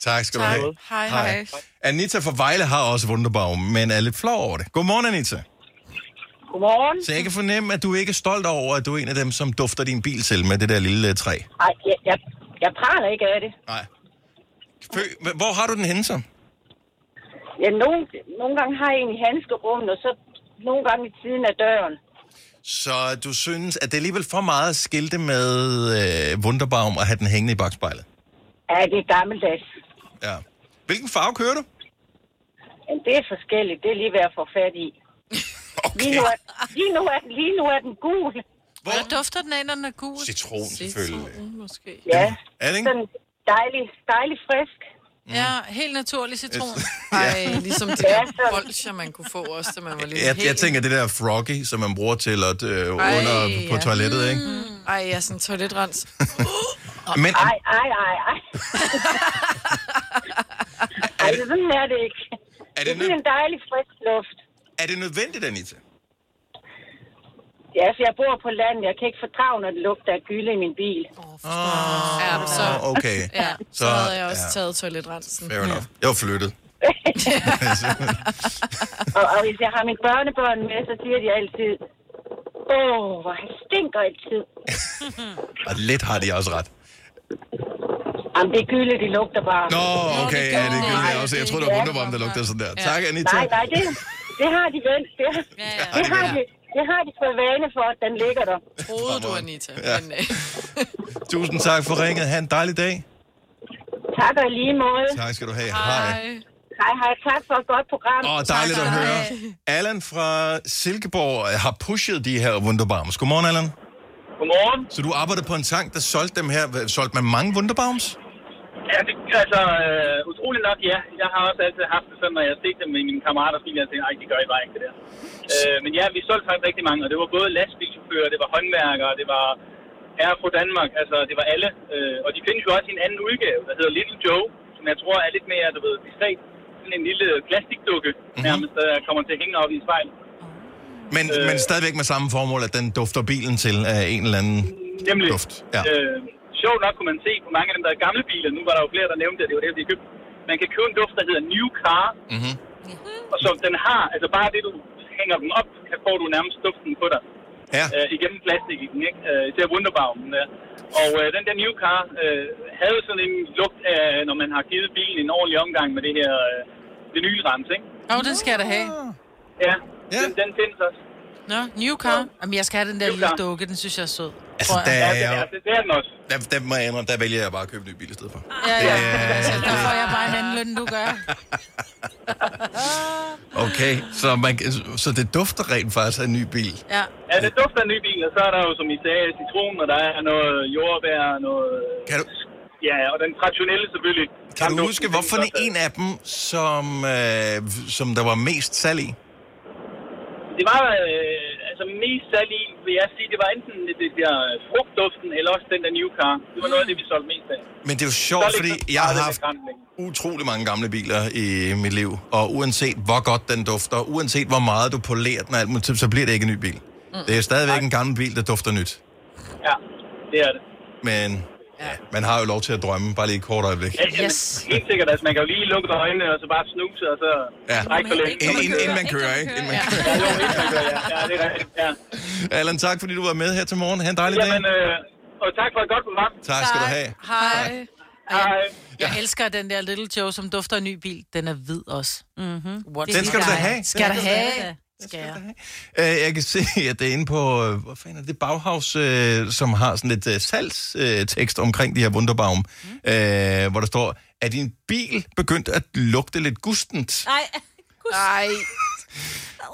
Tak skal du have. Hej, Hej. hej. Anita fra Vejle har også Wunderbaum, men er lidt flov over det. Godmorgen, Anita. Godmorgen. Så jeg kan fornemme, at du ikke er stolt over, at du er en af dem, som dufter din bil til med det der lille øh, træ. Ej, jeg, jeg, jeg praler ikke af det. Nej. Fø- Hvor har du den henne så? Ja, nogle, nogle gange har jeg en i handskerummet, og så nogle gange i siden af døren. Så du synes, at det er alligevel for meget at skilte med øh, Wunderbaum og have den hængende i bagspejlet? Ja, det er gammeldags. Ja. Hvilken farve kører du? Men det er forskelligt. Det er lige ved at få fat i. Okay. Lige nu er, lige nu er, den, lige nu er den gul. Hvad dufter den af, når den er gul? Citron, selvfølgelig. Måske. Ja, Er det ikke? sådan dejlig, dejlig frisk. Ja, helt naturlig citron. Ej, ligesom de Ja, der bolcher, man kunne få også, da man var lille. Jeg, jeg tænker, det der froggy, som man bruger til at øh, Ej, under på ja. toilettet, ikke? Ej, ja, sådan en toiletrens. Men Ej, ej, ej, ej. Ej, sådan er det ikke. er Det det, er en dejlig frisk luft. er det nødvendigt, Anita? Ja, så jeg bor på landet. Jeg kan ikke fordrage, når det lugter af gylde i min bil. Ja, så, Åh, okay. ja, så Så, havde jeg også ja. taget toiletrensen. Fair enough. Jeg var flyttet. Og, og hvis jeg har mine børnebørn med, så siger de altid, åh, hvor han stinker altid. Og lidt har de også ret. Jamen, det er gylde, de lugter bare. Nå, okay. Ja, det er jeg også. Jeg tror, det var Wunderbaum, der lugter sådan der. Tak, Anita. Nej, nej, det, det har de vel. Det, det, har de, det har de for vane for, at den ligger der. Troede du, Anita. Ja. Men, øh, Tusind tak for ringet. Ha' en dejlig dag. Tak og i lige måde. Tak skal du have. Hej. Hej, hej. Tak for et godt program. Åh, dejligt at høre. Allan fra Silkeborg øh, har pushet de her Wunderbaums. Godmorgen, Allan. Godmorgen. Så du arbejdede på en tank, der solgte dem her. Solgte man mange Wunderbaums? Ja, det, altså, øh, utroligt nok, ja. Jeg har også altid haft det sådan, når jeg har set dem i mine kammeraters biler, jeg tænkte, ej, de gør I bare ikke det der. Øh, men ja, vi solgte faktisk rigtig mange, og det var både lastbilchauffører, det var håndværkere, det var herre fra Danmark, altså det var alle. Øh, og de findes jo også i en anden udgave, der hedder Little Joe, som jeg tror er lidt mere, du ved, diskret. Sådan en lille plastikdukke, mm-hmm. nærmest, der kommer til at hænge op i spejlet. Men, øh, men stadigvæk med samme formål, at den dufter bilen til af en eller anden Nemlig. duft. Ja. Øh, sjovt nok kunne man se på mange af dem, der er gamle biler, nu var der jo flere, der nævnte det, det var det, de købte. Man kan købe en duft, der hedder New Car, mm-hmm. og som den har, altså bare det, du hænger den op, kan får du nærmest duften på dig. Ja. Øh, igennem plastik i den, ikke? Øh, især Wunderbaumen der. Og øh, den der New Car øh, havde sådan en lugt af, når man har givet bilen en ordentlig omgang med det her øh, vinylrens, ikke? Åh, oh, den skal jeg da have. Ja, ja. Den, den findes også. Nå, new car. Jamen, jeg skal have den der lille dukke, den synes jeg er sød. Altså, der er jo... det, det er den også. Der, der må jeg indrømme, der vælger jeg bare at købe en ny bil i stedet for. Ja, ja. Det er- Så der får jeg bare en anden løn, end du gør. Okay, så, man, så det dufter rent faktisk af en ny bil. Ja. Ja, det dufter af en ny bil, og så er der jo, som I sagde, citron, og der er noget jordbær, noget... Kan du... Ja, og den traditionelle selvfølgelig. Kan du huske, hvorfor en af dem, som, øh, som der var mest salg i? Det var øh, altså mest salg i, vil jeg sige, det var enten det, der frugtduften, eller også den der New Car. Det var noget af det, vi solgte mest af. Men det er jo Så sjovt, lidt fordi jeg har så haft utrolig mange gamle biler i mit liv, og uanset hvor godt den dufter, uanset hvor meget du polerer den, alt muligt, så bliver det ikke en ny bil. Mm. Det er stadigvæk en gammel bil, der dufter nyt. Ja, det er det. Men ja, man har jo lov til at drømme, bare lige et kort øjeblik. Ja, yes. Helt sikkert, altså man kan jo lige lukke øjnene, og så bare snuse, og så Ja. trække for længe. Inden, inden, inden man kører, ikke? Inden man kører. Ja, jo, inden man kører, ja. ja, det er rigtigt, ja. Allan, tak fordi du var med her til morgen. Ha' en dejlig Jamen, dag. øh, og tak for et godt program. Tak skal du have. Hej. Hej. Jeg elsker den der Little Joe, som dufter af ny bil. Den er hvid også. Mm-hmm. Den skal du da have. Skal Den du skal du have? Skal jeg. Øh, jeg kan se, at det er inde på, øh, hvor fanden er det, Bauhaus, øh, som har sådan lidt øh, salgstekst omkring de her Wunderbaum, mm. øh, hvor der står, er din bil begyndt at lugte lidt gustent? Nej. Nej.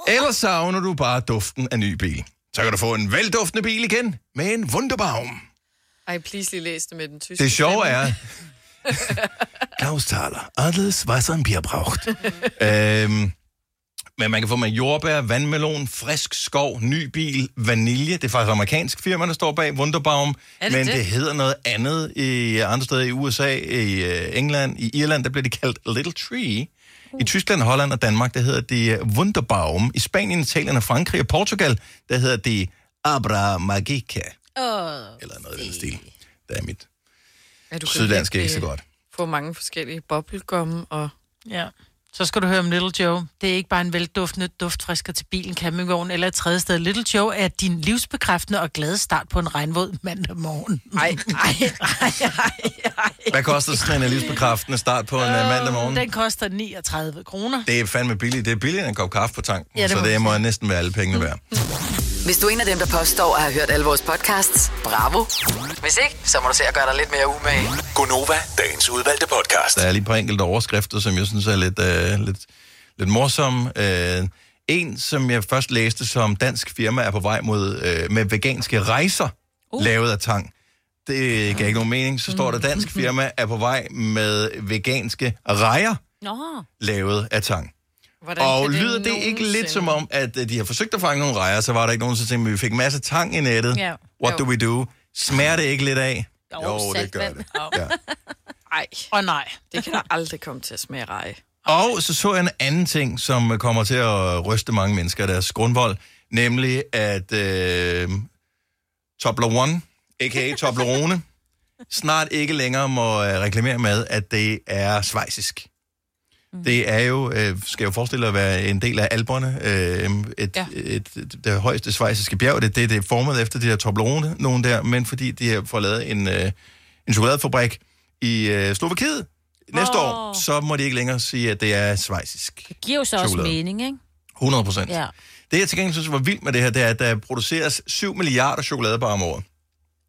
Eller savner du bare duften af ny bil? Så kan du få en velduftende bil igen med en Wunderbaum. Ej, please lige læs det med den tyske Det sjove er, Klaus Thaler, alles was ein Bier braucht. øhm, men man kan få med jordbær, vandmelon, frisk skov, ny bil, vanilje. Det er faktisk et amerikansk firma, der står bag Wunderbaum. Er det men det? det hedder noget andet i andre steder i USA, i øh, England, i Irland, der bliver de kaldt Little Tree. I Tyskland, Holland og Danmark, der hedder de øh, Wunderbaum. I Spanien, Italien og Frankrig og Portugal, der hedder de Abra Magica. Åh. Eller noget af den stil. Det er mit Ja, du sydlandske ikke så godt. Få mange forskellige bubblegum og... Ja. Så skal du høre om Little Joe. Det er ikke bare en velduftende duftfrisker til bilen, campingvogn eller et tredje sted. Little Joe er din livsbekræftende og glade start på en regnvåd mandag morgen. Ej, ej, Hvad koster sådan en livsbekræftende start på en øh, mandag morgen? Den koster 39 kroner. Det er fandme billigt. Det er billigere end en kop kaffe på tanken, Ja, det så må det må næsten være alle pengene værd. Hvis du er en af dem, der påstår at have hørt alle vores podcasts, bravo. Hvis ikke, så må du se at gøre dig lidt mere umage. Gonova, dagens udvalgte podcast. Der er lige et par enkelte overskrifter, som jeg synes er lidt, øh, lidt, lidt morsomme. Øh, en, som jeg først læste, som dansk firma er på vej mod øh, med veganske rejser, uh. lavet af tang. Det gav ikke nogen mening. Så står der, dansk firma er på vej med veganske rejer, Nå. lavet af tang. Hvordan og det lyder det ikke lidt nogensinde- som om, at øh, de har forsøgt at fange nogle rejer, så var der ikke nogen, der tænkte, at vi fik en masse tang i nettet. Ja. What Jo. do we do? Smager det ikke lidt af? Jo, det gør det. Ja. Ej. Og nej. Det kan der aldrig komme til at smage rej. Og så så jeg en anden ting, som kommer til at ryste mange mennesker af deres grundvold, nemlig at øh, Toblerone, a.k.a. Toblerone, snart ikke længere må øh, reklamere med, at det er svejsisk. Det er jo, øh, skal jeg jo forestille at være en del af alberne, øh, et, ja. et, et, det højeste svejsiske bjerg, det, det, det er formet efter de her Toblerone, nogen der, men fordi de har fået lavet en, øh, en chokoladefabrik i øh, Slovakiet næste Åh. år, så må de ikke længere sige, at det er svejsisk. Det giver jo så også Chokolade. mening, ikke? 100 procent. Ja. Det, jeg til gengæld synes var vildt med det her, det er, at der produceres 7 milliarder chokoladebar om året.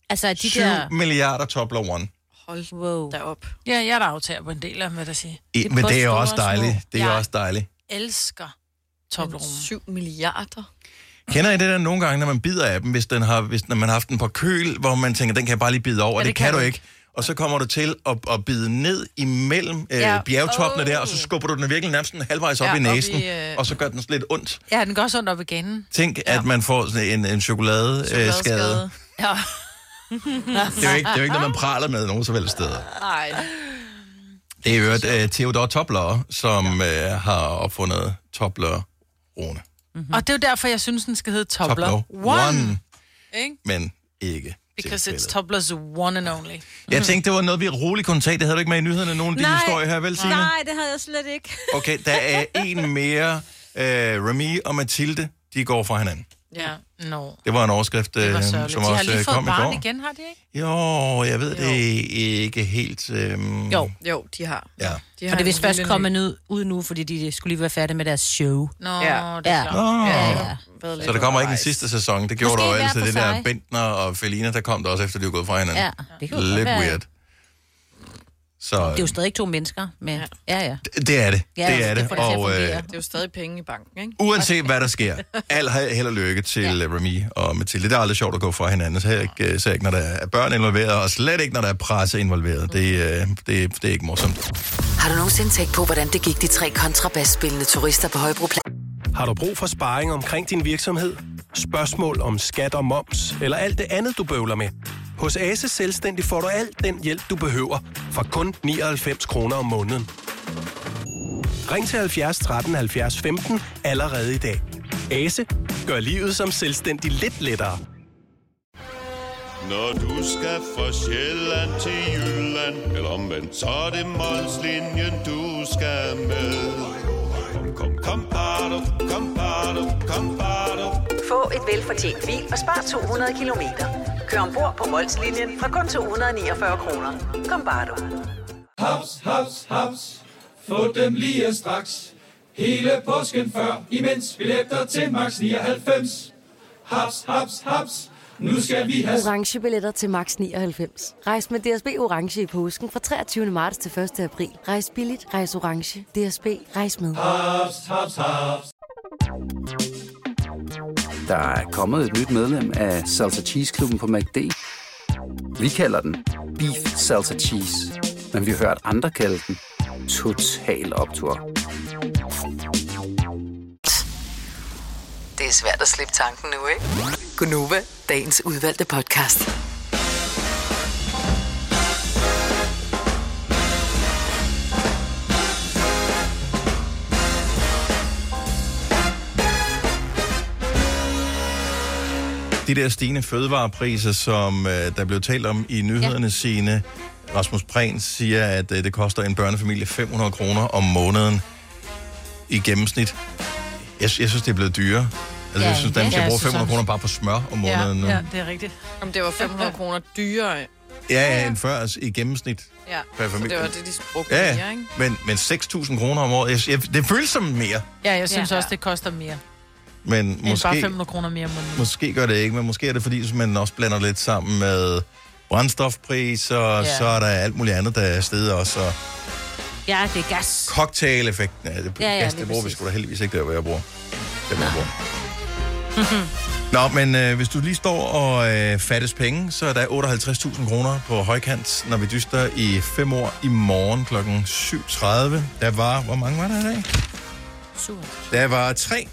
Altså, de 7 der... milliarder Toblerone. Hold wow. derop. Ja, jeg er der aftager på en del af, hvad der siger. I, men det er også dejligt. små. Det er Jeg også dejligt. elsker Toblerone. 7 milliarder. Kender I det der nogle gange, når man bider af dem, hvis, den har, hvis når man har haft den på køl, hvor man tænker, den kan jeg bare lige bide over, Ja, det, det kan, kan du ikke. og så kommer du til at, at bide ned imellem øh, Ja. bjergtoppene der, og så skubber du den virkelig nærmest en halvvejs op Ja, i op næsen, i, øh, og så gør den sådan lidt ondt. Ja, den går sådan op i ganen. Tænk, ja. at man får sådan en, en chokoladeskade. Øh, skade. Ja. Det, er jo ikke, det er jo ikke noget, man praler med nogen så vel steder. Nej. Det er jo et uh, Theodor Topler, som ja. uh, har opfundet Topler-rune. Mm-hmm. Og det er jo derfor, jeg synes, den skal hedde Tobler, Tobler One. One. Ikke? Men ikke. Because it's Tobler's one and only. Jeg tænkte, det var noget, vi roligt kunne tage. Det havde du ikke med i nyhederne, nogen af de historier her, vel, Signe? Nej, det havde jeg slet ikke. Okay, der er en mere. Uh, Remy og Mathilde, de går fra hinanden. Ja, no. Det var en overskrift, Det var øh, sørgeligt. som De har også lige øh, fået kom i barn går. igen, har de ikke? Jo, jeg ved det ikke helt. Øhm... Jo, jo, de har. Ja. De Og har det er vist først kommet ud, ud nu, fordi de skulle lige være færdige med deres show. Nå, Ja. det er Ja. klart. Nå. Ja, ja. Så der kommer ikke en sidste sæson. Det gjorde Måske der jo altid. Det der. Bentner og Felina, der kom der også efter, de var gået fra hinanden. Ja, det jo godt Lidt være. weird. Så Det er jo stadig to mennesker. Med... Ja, ja. det er det. Ja, det er det det. det Og øh. Det er jo stadig penge i banken, ikke? uanset hvad der sker, al held og lykke til ja. Remy og Mathilde. Det er aldrig sjovt at gå fra hinanden. Så ikke, øh, så ikke, når der er børn involveret, og slet ikke, når der er presse involveret. Det, øh, det, det er ikke morsomt. Har du nogensinde tænkt på, hvordan det gik de tre kontrabasspillende turister på Højbroplads? Har du brug for sparring omkring din virksomhed? Spørgsmål om skat og moms, eller alt det andet, du bøvler med? Hos Ase Selvstændig får du alt den hjælp, du behøver, for kun 99 kroner om måneden. Ring til 70 13 70 15 allerede i dag. Ase gør livet som selvstændig lidt lettere. Når du skal fra Sjælland til Jylland Eller omvendt, så er det Molslinjen, du skal med Kom, kom, kom, bado, kom, bado, kom, bado. Få et velfortjent bil og spar 200 kilometer. Kør ombord på Molslinjen fra kun 249 kroner. Kom bare du. Haps, haps, haps. Få dem lige straks. Hele påsken før, imens billetter til max 99. Haps, haps, haps. Nu skal vi have... Orange billetter til max 99. Rejs med DSB Orange i påsken fra 23. marts til 1. april. Rejs billigt, rejs orange. DSB, rejs med. Haps, haps, haps. Der er kommet et nyt medlem af Salsa Cheese Klubben på MACD. Vi kalder den Beef Salsa Cheese, men vi har hørt andre kalde den Total Optor. Det er svært at slippe tanken nu, ikke? Gunova, dagens udvalgte podcast. De der stigende fødevarepriser, som øh, der blev talt om i nyhederne ja. sine, Rasmus Prehn siger, at øh, det koster en børnefamilie 500 kroner om måneden i gennemsnit. Jeg, jeg synes, det er blevet dyrere. Altså, Ja, jeg synes, ja. dem Ja, skal bruge synes 500 også. kroner bare på smør om måneden nu. Ja, det er rigtigt. Om det var 500 kroner dyrere. Ja, ja, end før altså, i gennemsnit. Ja, Per så familie. det var det, de brugte Ja, mere, ja. ikke? Men, men 6.000 kroner om året, jeg, jeg, det føles som mere. Ja, jeg synes Ja. ja. også, det koster mere. Men End bare måske, 500 kroner mere om måneden. måske gør det ikke, men måske er det fordi, man også blander lidt sammen med brændstofpris, og Ja. så er der alt muligt andet, der er stedet også. Og Ja, det er gas. cocktail-effekten, ja, det, Ja, ja, gas, det bruger vi sgu da heldigvis ikke der, hvor jeg bor. Der, hvor jeg bor. Nå, men øh, hvis du lige står og øh, fattes penge, så er der 58.000 kroner på højkant, når vi dyster i fem år i morgen kl. 7.30. Der var, hvor mange var der i dag? Der var tre.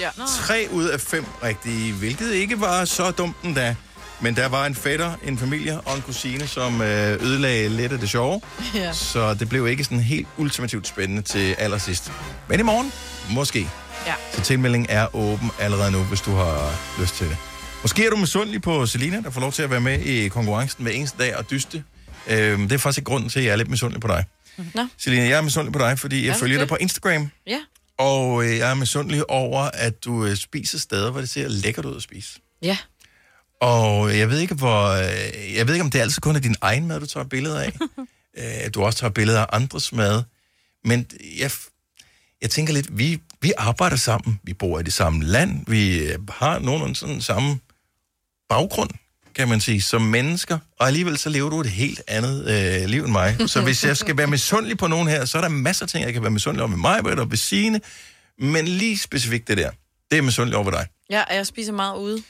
Ja. Tre ud af fem rigtige, hvilket ikke var så dumt endda. Men der var en fætter, en familie og en kusine, som øh, ødelagde lidt af det sjove. Ja. Så det blev ikke sådan helt ultimativt spændende til allersidst. Men i morgen, måske. Ja. Så tilmeldingen er åben allerede nu, hvis du har lyst til det. Måske er du misundelig på Selina, der får lov til at være med i konkurrencen hver eneste dag og dyste. Øhm, det er faktisk grunden til, at jeg er lidt misundelig på dig. Nå. Selina, jeg er misundelig på dig, fordi jeg du følger dig det? på Instagram. Ja. Og øh, jeg er misundelig over, at du øh, spiser steder, hvor det ser lækkert ud at spise. Ja. Og jeg ved ikke, hvor, øh, jeg ved ikke, om det altid kun er din egen mad, du tager billeder af. øh, du også tager billeder af andres mad. Men jeg, jeg tænker lidt, vi, vi arbejder sammen. Vi bor i det samme land. Vi øh, har nogenlunde sådan samme baggrund, kan man sige, som mennesker. Og alligevel så lever du et helt andet øh, liv end mig. Så hvis jeg skal være misundelig på nogen her, så er der masser af ting, jeg kan være misundelig over ved mig, og ved Signe. Men lige specifikt det der, det er misundelig over ved dig. Ja, og jeg spiser meget ude.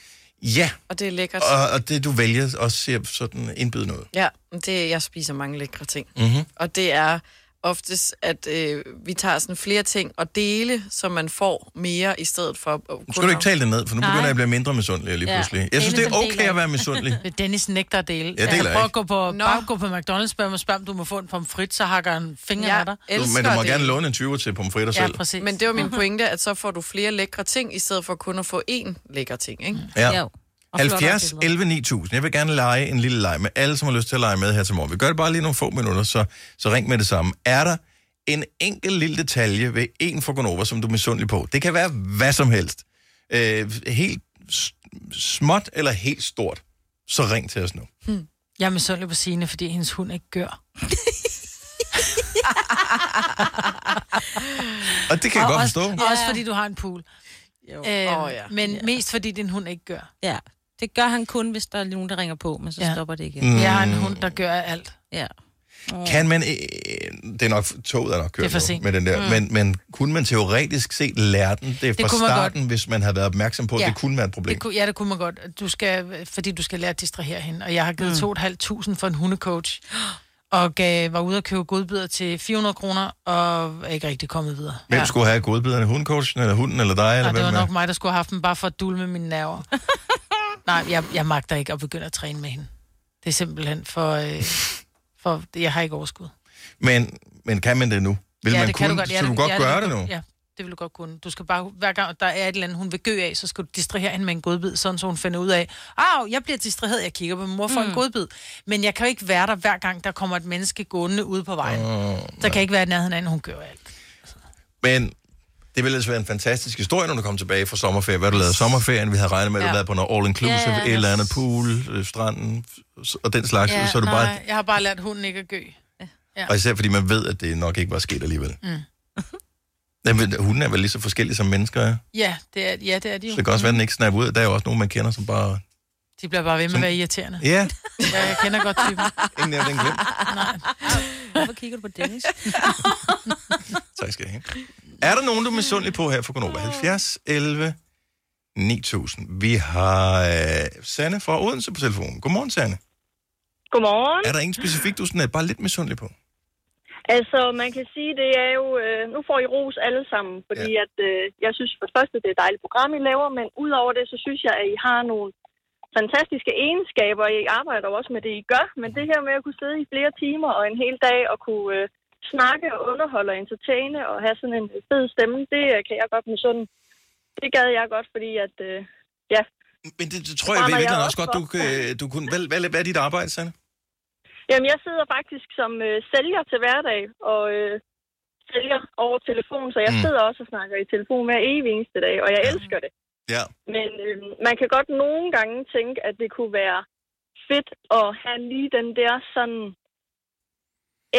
Ja, Og det er lækkert. og, og det du vælger også ser sådan indbydende ud. Ja, det, jeg spiser mange lækre ting. Mhm. Og det er oftest, at øh, vi tager sådan flere ting og dele, så man får mere i stedet for... At Nu skal du ikke tale det ned, for nu Nej. begynder jeg at blive mindre misundelig lige Ja. pludselig. Jeg synes, det er okay at være misundelig. Dennis nægter at dele. Jeg deler altså, prøv at gå på, bare gå på McDonald's, spørg mig, spørg, om du må få en pomfrit, så hakker han fingre Jeg af dig. Du, men du må gerne låne en 20'er til pomfritter selv. præcis. Men det var min pointe, at så får du flere lækre ting, i stedet for kun at få én lækker ting, ikke? Ja. 70 11 9000. Jeg vil gerne lege en lille leg med alle, som har lyst til at lege med her til morgen. Vi gør det bare lige nogle få minutter, så, så ring med det samme. Er der en enkelt lille detalje ved en for Gonova, som du er misundelig på? Det kan være hvad som helst. Øh, helt småt eller helt stort. Så ring til os nu. Hmm. Jeg er misundelig på Signe, fordi hendes hund ikke gør. Og det kan jeg og godt også, forstå. Også fordi du har en pool. Jo. Øhm, Åh, ja. Men mest fordi din hund ikke gør. Ja, det gør han kun, hvis der er nogen, der ringer på, men så Ja. stopper det igen. Mm. Jeg har en hund, der gør alt. Ja. Kan man... Øh, det er nok... Toget er nok kørt Det er nu med den der. Mm. Men, men kunne man teoretisk set lære den? Det er Det fra starten, hvis man havde været opmærksom på, at det kunne være et problem. Det kunne, ja, det kunne man godt. Du skal, fordi du skal lære at distrahere hende. Og jeg har givet mm. 2.500 for en hundecoach. Og gav, var ude at købe godbidder til 400 kroner, og er ikke rigtig kommet videre. Hvem skulle have godbiderne? Hundecoachen, eller hunden, eller dig? Eller Og det var nok mig, der skulle have haft dem, bare for at dulme mine nerver. Nej, jeg, jeg magter ikke at begynde at træne med hende. Det er simpelthen for... Øh, for jeg har ikke overskud. Men, men kan man det nu? Vil ja, man det kan kunne, du godt. Ja, så du det- godt ja, gøre det du- nu? Ja, det vil du godt kunne. Du skal bare, hver gang der er et eller andet, hun vil gø af, så skal du distrahere hende med en godbid, sådan så hun finder ud af, au, jeg bliver distraheret, jeg kigger på min mor for mm. en godbid. Men jeg kan jo ikke være der, hver gang der kommer et menneske gående ude på vejen. Oh, Så kan jeg ikke være i nærheden af hende, hun gør alt. Men det ville altså være en fantastisk historie, når du kom tilbage fra sommerferie. Hvad du lavede sommerferien? Vi havde regnet med, at du Ja. lavede på noget all-inclusive, Ja, ja, et eller andet pool, øh, stranden og den slags. så er du nej, bare, jeg har bare lært hunden ikke at gø. Ja. og især fordi man ved, at det nok ikke var sket alligevel. Mm. Jamen, hunden er vel lige så forskellige som mennesker er. Ja, det er, ja, det er de jo. Så det kan også være, at den ikke snapper ud. Der er jo også nogen, man kender, som bare... De bliver bare ved med Som- at være irriterende. Ja, Ja, jeg kender godt typen. ingen af dem glemt. Nej. Hvorfor kigger du på Dennis? Tak skal I have. Er der nogen, du er misundelig på her for Konoba? 70 11 9000. Vi har øh, Sanne fra Odense på telefonen. Godmorgen, Sanne. Godmorgen. Er der ingen specifik, du sådan er bare lidt misundelig på? Altså, man kan sige, det er jo... Øh, nu får I ros alle sammen, fordi ja. at, øh, jeg synes for det første, det er et dejligt program, I laver, men udover det, så synes jeg, at I har nogle fantastiske egenskaber. I arbejder jo også med det, I gør, men det her med at kunne sidde i flere timer og en hel dag og kunne øh, snakke og underholde og entertaine og have sådan en fed stemme, det øh, kan jeg godt med sådan. Det gad jeg godt, fordi at... Øh, ja. Men det, det tror jeg jeg også godt, du, kan- du kunne... Hvad, hvad, hvad er dit arbejde, Sanne? Jamen, jeg sidder faktisk som øh, sælger til hverdag, og øh, sælger over telefon, så jeg Mm. mm. sidder også og snakker i telefon hver evig eneste dag, og jeg elsker det. Ja. Men øh, man kan godt nogle gange tænke, at det kunne være fedt at have lige den der sådan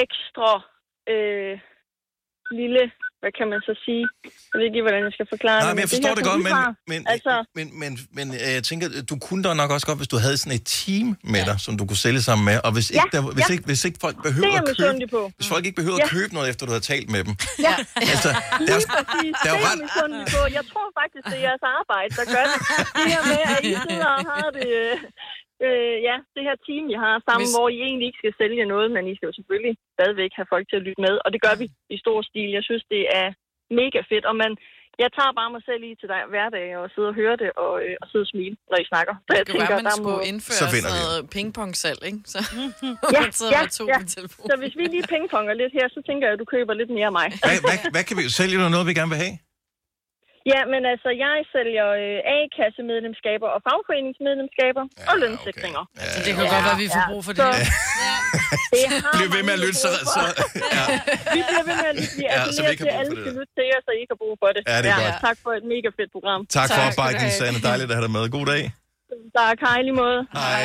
ekstra øh, lille, hvad kan man så sige? Jeg ved ikke hvordan jeg skal forklare Nej, det. men jeg det forstår her, det godt, men, men, altså, men, men, men øh, jeg tænker, du kunne da nok også godt, hvis du havde sådan et team med dig, som du kunne sælge sammen med, og hvis ikke, Ja, der, hvis ja. ikke, hvis ikke folk det er behøver at købe, på. hvis folk ikke behøver Ja. at købe noget, efter du har talt med dem. Ja, Altså, der er, præcis. der er det er ret- misundelig på. Jeg tror faktisk, det er jeres arbejde, der gør det. Det her med, at I sidder og har det, øh, ja, det her team, I har sammen, Hvis- hvor I egentlig ikke skal sælge noget, men I skal jo selvfølgelig stadigvæk have folk til at lytte med. Og det gør vi i stor stil. Jeg synes, det er mega fedt. Og man, jeg tager bare mig selv i til dig hverdag og sidder og hører det og, øh, og sidder og smile, når I snakker. Så jeg Det kunne være, man der skulle må... indføre Så sådan noget pingpong-salg, ikke? Så Ja, sidder ja, to ja. telefon. Så hvis vi lige pingponger lidt her, så tænker jeg, at du køber lidt mere af mig. Hvad, hvad, hvad kan vi sælge noget, vi gerne vil have? Ja, men altså, jeg sælger øh, A-kassemedlemskaber og fagforeningsmedlemskaber ja, og lønsætninger. Ja, Så det kan godt være, at vi får brug for det. Så, det har Bliv ved med at lytte, så, så ja. Vi bliver ved med at lytte. Vi Ja, så vi kan til, bruge at alle det skal lytte til jer, så I kan bruge for det. Ja, det er godt. Tak for et mega fedt program. Tak for opbakningen, Sanne. Dejligt at have dig med. God dag. Tak, hej i lige måde. Hej.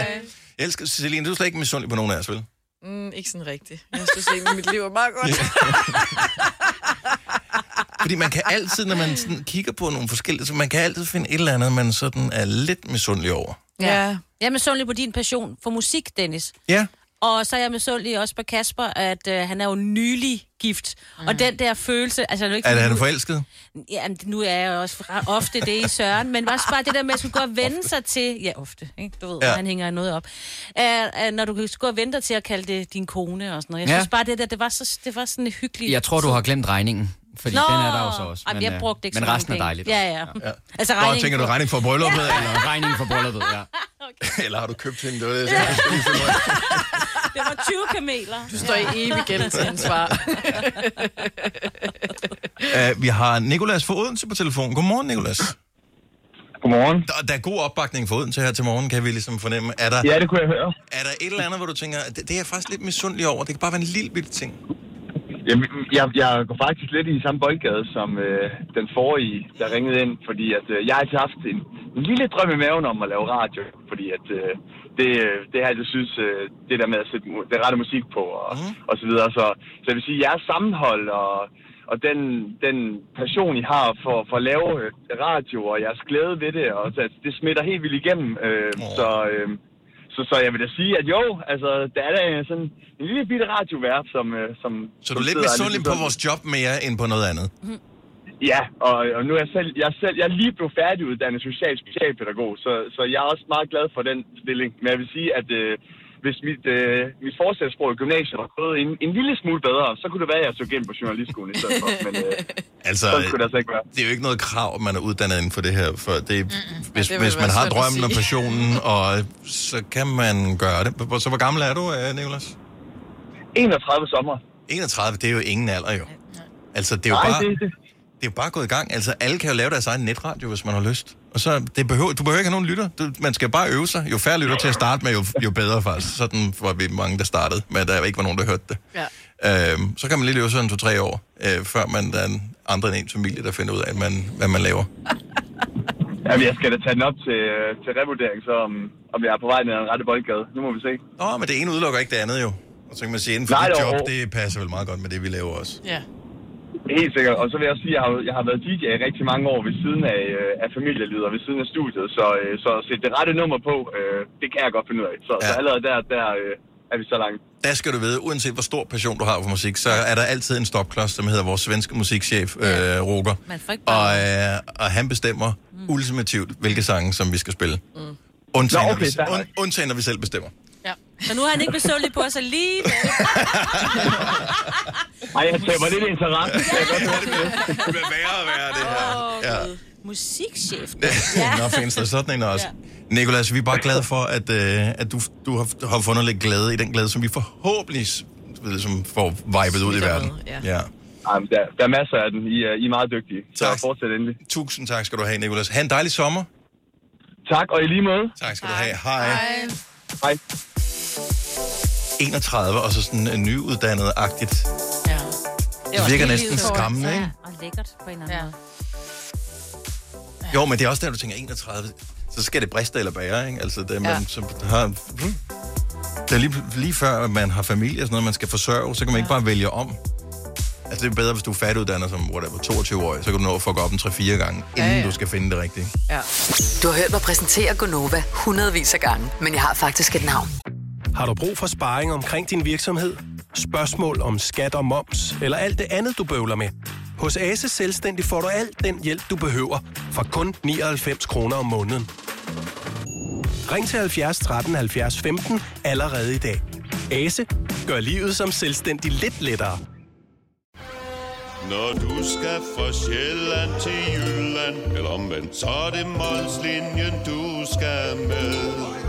Jeg elsker, Celine, du er slet ikke misundelig på nogen af os, vel? Mm, ikke sådan rigtigt. Jeg synes egentlig, mit liv er meget godt. Fordi man kan altid, når man sådan kigger på nogle forskellige, så man kan altid finde et eller andet, man sådan er lidt misundelig over. Ja. Jeg er misundelig på din passion for musik, Dennis. Ja. Og så er jeg misundelig også på Kasper, at øh, han er jo nylig gift. Mm. Og den der følelse... Altså, nu ikke, Er det, han nu- forelsket? Ja, men nu er jeg jo også ofte det i Søren, men også bare det der med at skulle gå og vende sig til... Ja, ofte, ikke? Du ved, Ja. ja. han hænger noget op. Uh, uh, når du kan gå og vente dig til at kalde det din kone og sådan noget. Jeg Ja. synes bare, det der, det var, så, det var sådan hyggeligt. Jeg tror, du har glemt regningen. Fordi Nå! den er der jo så også. Ej, men jeg øh, brugte ikke men resten er dejligt. Ja, ja. Ja. Altså, Nå, tænker du regning for brylluppet? Ja. Eller regningen for brylluppet, ja. Eller har du købt hende? Det var det, jeg. Det var 20 kameler. Du står i evig gæld til hans svar. Uh, vi har Nikolas fra Odense på telefon. Godmorgen, Nikolas. Godmorgen. Der, der er god opbakning for Odense her til morgen, kan vi ligesom fornemme. Er der, Ja, det kunne jeg høre. Er der et eller andet, hvor du tænker, det, det er jeg faktisk lidt misundelig over. Det kan bare være en lille bitte ting. Jamen, jeg, jeg går faktisk lidt i samme boldgade som øh, den forrige, der ringede ind, fordi at, øh, jeg har altid haft en, en lille drøm i maven om at lave radio, fordi at øh, det, øh, det har jeg altid synes, øh, det der med at sætte det rette musik på og, mm. og så videre. Så, så jeg vil sige, jeres sammenhold og, og den, den passion, I har for, for at lave øh, radio og jeres glæde ved det, og så, det smitter helt vildt igennem. Øh, oh. Så... Øh, så, så jeg vil da sige, at jo, altså, der er da sådan en lille bitte radiovært, som... øh, som Så du er lidt misundelig på vores job mere end på noget andet? Ja, og, og nu er jeg selv, jeg, selv, jeg er lige blevet færdiguddannet social specialpædagog, så, så jeg er også meget glad for den stilling. Men jeg vil sige, at øh, hvis mit, øh, mit fortsættelsesprog i gymnasiet var gået en, en lille smule bedre, så kunne det være, at jeg så gennem på journalistskolen i stedet for. Men øh, Altså, sådan skulle det altså ikke være. det er jo ikke noget krav, at man er uddannet inden for det her. For det, hvis, Ja, det hvis man har drømmen og passionen, og så kan man gøre det. Så hvor gammel er du, øh, Nicolas? 31 sommer. 31, det er jo ingen alder jo. Altså, det er jo Nej, bare... det- det- Det er jo bare gået i gang. Altså, alle kan jo lave deres egen netradio, hvis man har lyst. Og så, det behøver, du behøver ikke have nogen lytter. Du, man skal bare øve sig. Jo færre lytter til at starte med, jo, jo bedre faktisk. Sådan var vi mange, der startede, men der ikke var nogen, der hørte det. Ja. Øhm, så kan man lige øve sig en to-tre år, øh, før man der er en andre end en familie, der finder ud af, man, hvad man laver. Jamen, jeg skal da tage den op til, øh, til revurdering, så om, om jeg er på vej ned ad en rette boldgade. Nu må vi se. Nå, men det ene udelukker ikke det andet jo. Og så kan man sige, inden for Nej, dit job, det passer vel meget godt med det, vi laver også. Ja. Helt sikkert. Og så vil jeg også sige, at jeg har, jeg har været DJ i rigtig mange år ved siden af, øh, af familielivet og ved siden af studiet. Så, øh, så at sætte det rette nummer på, øh, det kan jeg godt finde ud af. Så, ja. så allerede der, der øh, er vi så langt. Der skal du vide, uanset hvor stor passion du har for musik, så er der altid en stopklods, som hedder vores svenske musikchef, øh, Roger. Man får ikke Og, øh, og han bestemmer mm. ultimativt, hvilke sange, som vi skal spille. Mm. Undtagen, Nå, når okay, vi, der- und, undtagen, når vi selv bestemmer. Ja. Så nu er han ikke besøgelig på os alligevel. Ej, jeg taber lidt interesse. Høre. Det bliver værre og værre, det her. Ja. Musikchef. Nå, findes der sådan en også. Ja. Nikolas, vi er bare glade for, at, øh, at du, du har, har fundet lidt glæde i den glæde, som vi forhåbentlig som får vibet ud i verden. ja. ja. Jamen, der, der er masser af den. I er, I er meget dygtige. Så Tak. fortsæt endelig. Tusind tak skal du have, Nikolas. Ha' en dejlig sommer. Tak, og i lige måde. Tak skal du have. Hej. Hej. Hej. 31, og så sådan en nyuddannet-agtigt. Ja. Det virker næsten skræmmende, ikke? Ja, og lækkert på en eller anden ja. Jo, men det er også der, du tænker 31. Så skal det briste eller bære, ikke? Altså, det, man, Ja. som har, det er lige, lige før, at man har familie og sådan noget, man skal forsørge, så kan man ikke bare vælge om. Altså, det er bedre, hvis du er færdiguddannet som whatever, 22 år, så kan du nå at fucke op en 3-4 gange, inden Ja, ja. du skal finde det rigtige. Ja. Du har hørt mig præsentere Gonova hundredvis af gange, men jeg har faktisk et navn. Har du brug for sparring omkring din virksomhed? Spørgsmål om skat og moms, eller alt det andet, du bøvler med? Hos Ase Selvstændig får du alt den hjælp, du behøver, for kun 99 kroner om måneden. Ring til 70 13 70 15 allerede i dag. Ase gør livet som selvstændig lidt lettere. Når du skal fra Sjælland til Jylland Eller omvendt, så er det Molslinjen, du skal med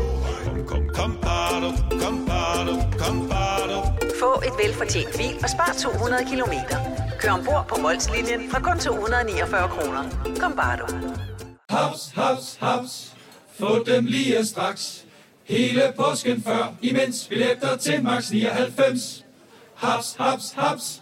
Kom, kom, kom, bado, kom, bado, kom, bado. Få et velfortjent bil og spar 200 kilometer. Kør ombord på Molslinjen fra kun 249 kroner. Kom bare du. Haps, haps, haps. Få dem lige straks. Hele påsken før, imens billetter til max 99. Haps, haps, haps.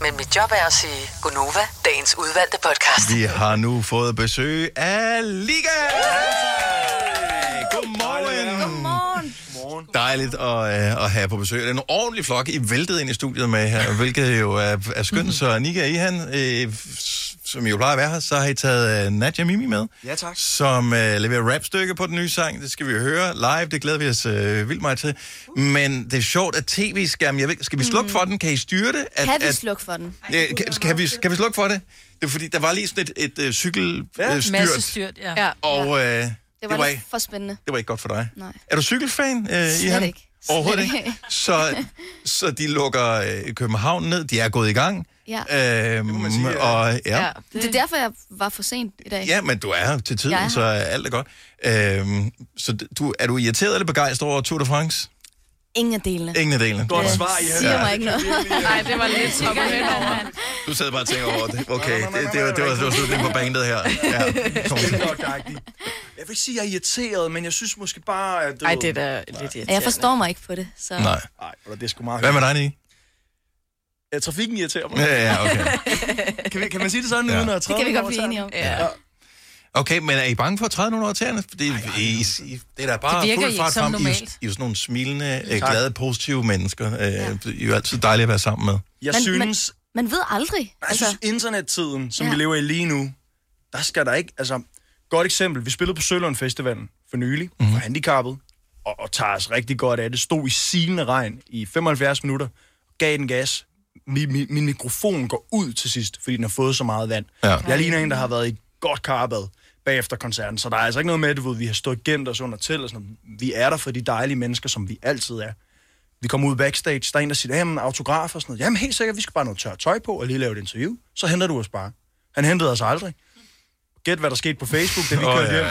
Men mit job er at sige Gonova, dagens udvalgte podcast. Vi har nu fået besøg af Liga! Godmorgen! Godmorgen. Dejligt at, uh, at have på besøg. Det er en ordentlig flok, I væltede ind i studiet med her, hvilket jo er, er skønt. Så Nika Ihan, øh, som jo plejer at være her, så har I taget uh, Nadia Mimi med. Ja, tak. Som uh, leverer rapstykke på den nye sang. Det skal vi jo høre live. Det glæder vi os uh, vildt meget til. Men det er sjovt, at tv-skærmen... Jeg ved, skal vi slukke for den? Kan I styre det? At, Kan vi at, slukke for den? Ja, kan, kan, vi, kan vi slukke for det? Det er fordi, der var lige sådan et, et, et cykelstyrt. Masse styrt, ja. Ja. Og øh, Det det, var, var lidt ikke, for spændende. det var ikke godt for dig. Nej. Er du cykelfan, øh, Slet Ihan? ikke. Slet Overhovedet ikke. ikke. Så, så de lukker øh, København ned. De er gået i gang. Ja. Øhm, sige, og, ja. Ja. Det er derfor, jeg var for sent i dag. ja, men du er til tiden, er så alt er godt. Øhm, så du, er du irriteret eller begejstret over Tour de France? Ingen af delene. Ingen af delene. Godt svar, I siger mig ikke noget. Nej, det var lidt hen over. Du sad bare og tænker over det. Okay, det, det, var, det, var, det var slutningen på bandet her. Ja. Jeg vil ikke sige, at jeg er irriteret, men jeg synes måske bare, at... Ej, det er da lidt irriterende. Jeg forstår mig ikke på det. Så. Nej. Nej, det er sgu meget Hvad med dig, Nick? Ja, trafikken irriterer mig. Ja, ja, okay. kan, vi, kan man sige det sådan, Ja. ja. uden at Det træde kan vi godt blive enige om. Ja. Okay, men er I bange for at træde nogen over tæerne? Fordi I, I, det er da bare Det fuld fart frem. I, er. I er jo sådan nogle smilende, øh, Tak. glade, positive mennesker. Øh, I er jo altid dejlige at være sammen med. Jeg Men- synes, Man ved aldrig. jeg synes internettiden, som Ja. ja. vi lever i lige nu, der skal der ikke... Altså, godt eksempel. Vi spillede på Sølund Festivalen for nylig, Mhm. mm-hmm. for handicappet, og, og tager os rigtig godt af det. Stod i silende regn i 75 minutter, gav den gas. Min, min, min mikrofon går ud til sidst, fordi den har fået så meget vand. Ja. Jeg ligner en, der har været i godt karbad bagefter koncerten, så der er altså ikke noget med, at vi har stået gemt os under til. Og sådan noget. Vi er der for de dejlige mennesker, som vi altid er. Vi kommer ud backstage, der er en, der siger, jamen autograf og sådan noget. Jamen helt sikkert, vi skal bare noget tørt tøj på og lige lave et interview. Så henter du os bare. Han hentede os aldrig. Gæt, hvad der skete på Facebook, da vi kørte ja, hjem.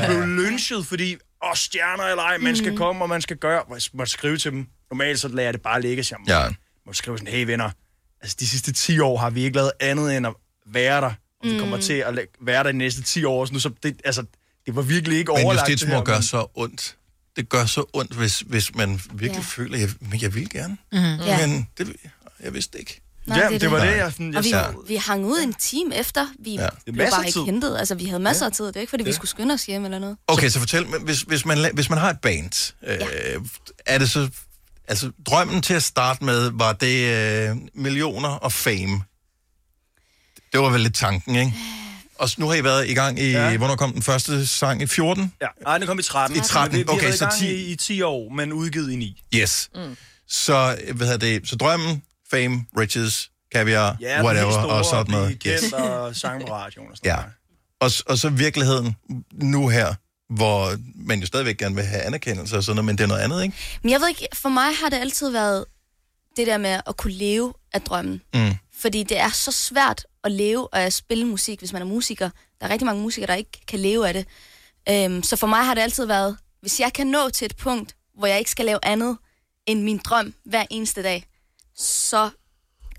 Vi blev lynchet, fordi, åh, stjerner eller ej, man skal komme, og man skal gøre. Og jeg måtte skrive til dem. Normalt så lader jeg det bare ligge, så jeg Ja. Måtte skrive sådan, hey venner, altså de sidste 10 år har vi ikke lavet andet end at være der. Og vi kommer Mm. til at være der de næste 10 år. Så nu, så det, altså, det var virkelig ikke Men overlagt. det justitsmord gør men- så ondt. Det gør så ondt, hvis, hvis man virkelig Ja. ja. føler, jeg, men jeg vil gerne. Mhm. Ja. Men det, jeg vidste ikke. Nej, Ja, det det var det. det, jeg... Sådan, jeg Og vi, ja. vi hang ud en time efter. Vi Ja. ja. Det blev bare ikke tid. hentet. Altså, vi havde masser af tid. Det er ikke, fordi vi Ja. skulle skynde os hjem eller noget. Okay, så fortæl hvis, hvis, man, hvis man har et band, øh, er det så... Altså, drømmen til at starte med, var det øh, millioner og fame? Det var vel lidt tanken, ikke? Og nu har I været i gang i... Ja. Ja. Hvornår kom den første sang? I 14? Ja, nej, den kom i 13. I 13, Vi, vi okay, har været så i gang 10. i, i 10 år, men udgivet i 9. Yes. Mm. Så, hvad hedder det, så drømmen, fame, riches, caviar, Ja, whatever, store, og sådan noget. kendt og sang på radioen og sådan Ja. Og, s- og så virkeligheden nu her, hvor man jo stadigvæk gerne vil have anerkendelse og sådan noget, men det er noget andet, ikke? Men jeg ved ikke, for mig har det altid været det der med at kunne leve af drømmen. Mm. Fordi det er så svært at leve og at spille musik, hvis man er musiker. Der er rigtig mange musikere, der ikke kan leve af det. Øhm, så for mig har det altid været, hvis jeg kan nå til et punkt, hvor jeg ikke skal lave andet end min drøm hver eneste dag, så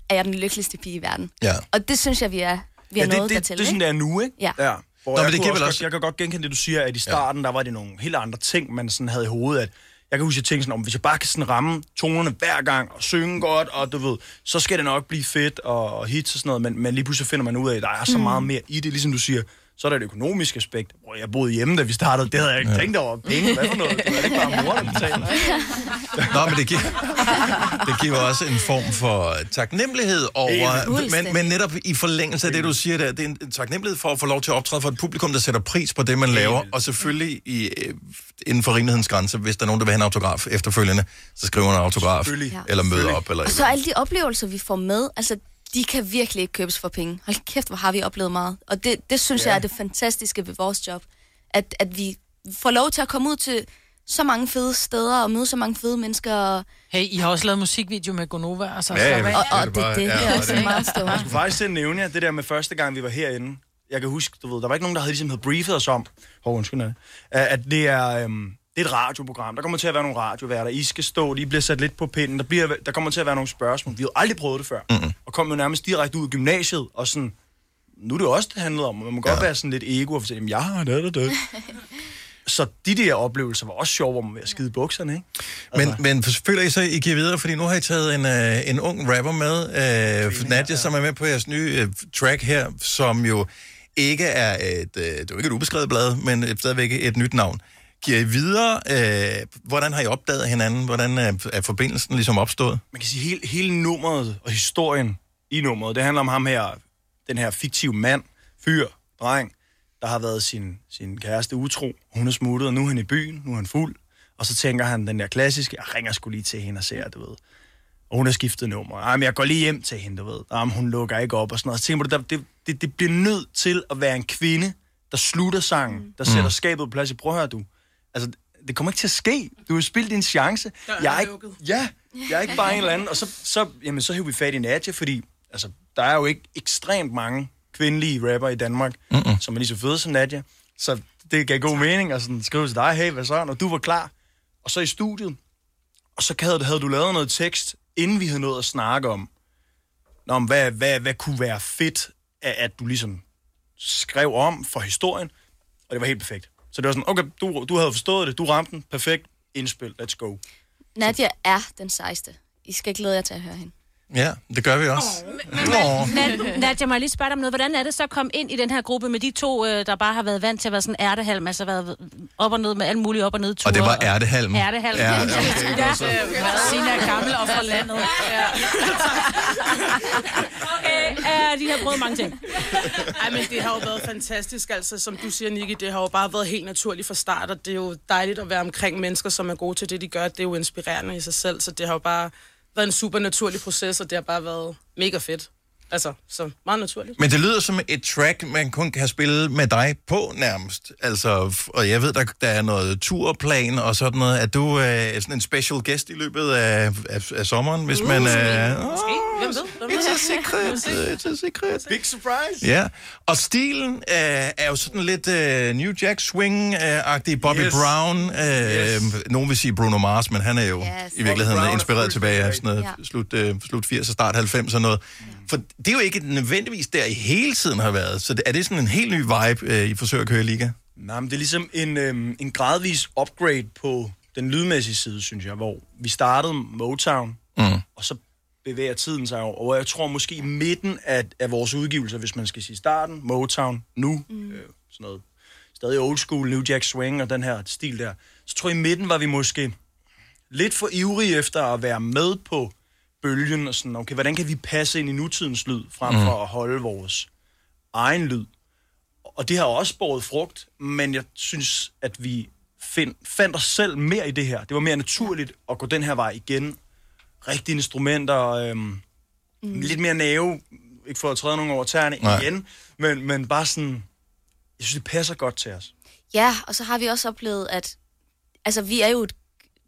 er jeg den lykkeligste pige i verden. Ja. Og det synes jeg, vi er, vi er ja, det, nået det, dertil. det, det er sådan, det er nu, ikke? Ja. ja. Hvor Nå, jeg, men det giver også godt, også- jeg kan godt genkende det, du siger, at i starten, ja. der var det nogle helt andre ting, man sådan havde i hovedet, at jeg kan huske, at jeg tænkte sådan, om hvis jeg bare kan sådan ramme tonerne hver gang, og synge godt, og du ved, så skal det nok blive fedt, og, og hits og sådan noget, men, men lige pludselig finder man ud af, at der er så Mm. meget mere i det, ligesom du siger, så er der det økonomiske aspekt. Hvor jeg boede hjemme, da vi startede, det havde jeg ikke ja. tænkt over. Penge, hvad for noget? Det var ikke bare mor, der betalte. Nå, men det giver, det giver også en form for taknemmelighed over... Men, men netop i forlængelse af det, du siger der, det er en en taknemmelighed for at få lov til at optræde for et publikum, der sætter pris på det, man laver, og selvfølgelig i, øh, inden for rimelighedens grænse, hvis der er nogen, der vil have en autograf efterfølgende, så skriver en autograf, eller møder op, eller Og så alle de oplevelser, vi får med, altså, de kan virkelig ikke købes for penge. Hold kæft, hvor har vi oplevet meget. Og det, det synes Ja. jeg er det fantastiske ved vores job. At, at vi får lov til at komme ud til så mange fede steder og møde så mange fede mennesker. Og, Hey, I har også lavet musikvideo med Gonova. Altså, Ja, slap af. ja, og, og det, det, det er også en milestone. Jeg skulle faktisk til at nævne jer, det der med første gang, vi var herinde. Jeg kan huske, du ved, der var ikke nogen, der havde, ligesom, havde briefet os om, oh, undskyld, at det er, øhm, det er et radioprogram. Der kommer til at være nogle radioværter. I skal stå, de bliver sat lidt på pinden. Der, bliver, der kommer til at være nogle spørgsmål. Vi har aldrig prøvet det før. Mm-hmm. Og kom jo nærmest direkte ud af gymnasiet, og sådan, nu er det også, det handlede om. Man må godt Ja. være sådan lidt ego og fortælle, jamen, jeg har det, det, det. Så de der oplevelser var også sjove, hvor man var ved at skide i bukserne, ikke? Men, men føler I så, I giver videre, fordi nu har I taget en, øh, en ung rapper med, øh, Nadia, som er med på jeres nye øh, track her, som jo ikke er et, øh, det er jo ikke et ubeskrevet blad, men et, stadigvæk et nyt navn. Giver I videre, øh, hvordan har I opdaget hinanden? Hvordan er, er forbindelsen ligesom opstået? Man kan sige, hele, hele nummeret og historien i nummeret, det handler om ham her, den her fiktive mand, fyr, dreng, der har været sin, sin kæreste utro. Hun er smuttet, og nu er han i byen, nu er han fuld. Og så tænker han den der klassiske, jeg ringer sgu lige til hende og ser, du ved. Og hun har skiftet nummer. Ej, men jeg går lige hjem til hende, du ved. Ej, men hun lukker ikke op og sådan noget. Så tænker der- det, det, det bliver nødt til at være en kvinde, der slutter sangen, der sætter skabet på plads. Prøv at høre, du. Altså, det kommer ikke til at ske. Du har spildt din chance. Jeg er ikke, ja, jeg er ikke bare en eller anden. Og så, så, jamen, så hæver vi fat i Nadja, fordi altså, der er jo ikke ekstremt mange kvindelige rapper i Danmark, mm-hmm. som er lige så fede som Nadja. Så det gav god mening at sådan skrive til dig, hey, hvad så, når du var klar. Og så i studiet, og så havde, havde du lavet noget tekst, inden vi havde nået at snakke om, Nå, om hvad, hvad, hvad kunne være fedt, at, at du ligesom skrev om for historien, og det var helt perfekt. Så det var sådan, okay, du, du havde forstået det, du ramte den, perfekt, indspil, let's go. Nadia er den sejste. I skal glæde jer til at høre hende. Ja, det gør vi også. Nå. Nad- Nadja, må jeg lige spørge dig om noget. Hvordan er det så at komme ind i den her gruppe med de to, øh, der bare har været vant til at være sådan ærtehalm, altså været op og ned med alle mulige op og ned ture? Og det var ærtehalm. Ærtehalm. Ja, okay, så. Sina er gammel og fra landet. Ja. okay, ja, de har prøvet mange ting. Ej, men det har jo været fantastisk, altså som du siger, Nicky, det har jo bare været helt naturligt fra start, og det er jo dejligt at være omkring mennesker, som er gode til det, de gør. Det er jo inspirerende i sig selv, så det har jo bare været en super naturlig proces, og det har bare været mega fedt. Altså, så meget naturligt. Men det lyder som et track, man kun kan spille med dig på nærmest. Altså, og jeg ved, der, der er noget turplan og sådan noget. Er du øh, sådan en special guest i løbet af, af, af sommeren, hvis man... Øh, Måske. Hvem ved? It's a secret. It's a secret. Big surprise. Ja, og stilen øh, er jo sådan lidt øh, New Jack Swing-agtig. Bobby Yes. Brown. Øh, Yes. Nogen vil sige Bruno Mars, men han er jo Yes. i virkeligheden er inspireret tilbage af sådan noget Ja. slut, øh, slut 80'er, start 90'er noget. For det er jo ikke nødvendigvis der, I hele tiden har været. Så er det sådan en helt ny vibe, øh, I forsøger at køre i liga? Nej, men det er ligesom en, øhm, en gradvis upgrade på den lydmæssige side, synes jeg, hvor vi startede Motown, Mm. og så bevæger tiden sig over. Og jeg tror måske i midten af, af vores udgivelser, hvis man skal sige starten, Motown, nu, mm. øh, sådan noget, stadig old school, New Jack Swing og den her stil der, så tror jeg i midten var vi måske lidt for ivrige efter at være med på bølgen, og sådan, okay, hvordan kan vi passe ind i nutidens lyd, frem for Mm. at holde vores egen lyd. Og det har også båret frugt, men jeg synes, at vi find, fandt os selv mere i det her. Det var mere naturligt at gå den her vej igen. Rigtige instrumenter, øhm, mm. lidt mere næve, ikke for at træde nogen over tæerne Nej. igen, men, men bare sådan, jeg synes, det passer godt til os. Ja, og så har vi også oplevet, at altså, vi er jo et,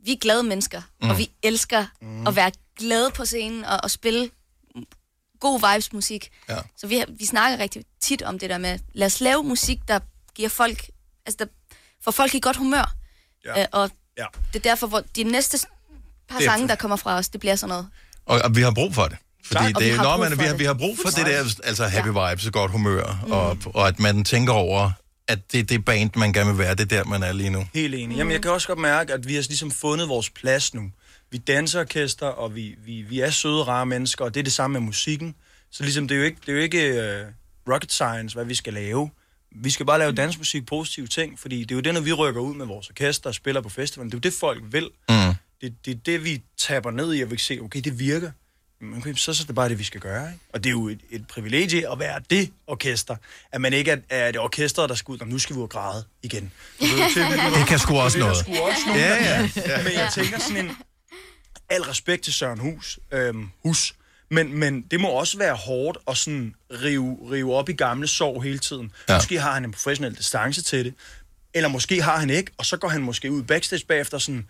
vi er glade mennesker, mm. og vi elsker mm. at være glade på scenen og, og spille god vibes musik. Ja. Så vi, vi snakker rigtig tit om det der med, lad os lave musik, der giver folk, altså der får folk i godt humør. Ja. Øh, og Ja. det er derfor, hvor de næste par sange, der kommer fra os, det bliver sådan noget. Og, og vi har brug for det. Fordi Klart. Og det vi er har jo, når brug man, for vi, har, det. vi har brug for det der, altså happy vibes og godt humør, Mm. og, og at man tænker over, at det er det band, man gerne vil være, det er der, man er lige nu. Helt enig. Jamen, jeg kan også godt mærke, at vi har ligesom fundet vores plads nu. Vi danser orkester, og vi, vi, vi er søde, rare mennesker, og det er det samme med musikken. Så ligesom, det er jo ikke, det er jo ikke uh, rocket science, hvad vi skal lave. Vi skal bare lave dansmusik, positive ting, fordi det er jo det, når vi rykker ud med vores orkester og spiller på festivalen, det er jo det, folk vil. Mm. Det, det er det, vi taber ned i, og vi kan se, okay, det virker. Men Okay, så, så er det bare det, vi skal gøre. Ikke? Og det er jo et, et privilegie at være det orkester. At man ikke er, er det orkester, der skal ud, og nu skal vi ud og græde igen. Det kan sgu også noget. sgu også nogle, Ja, ja. Ja. Men jeg tænker sådan en... Al respekt til Søren Hus. Øhm, hus. Men, men det må også være hårdt at sådan rive, rive op i gamle sår hele tiden. Ja. Måske har han en professionel distance til det. Eller måske har han ikke, og så går han måske ud backstage bagefter sådan,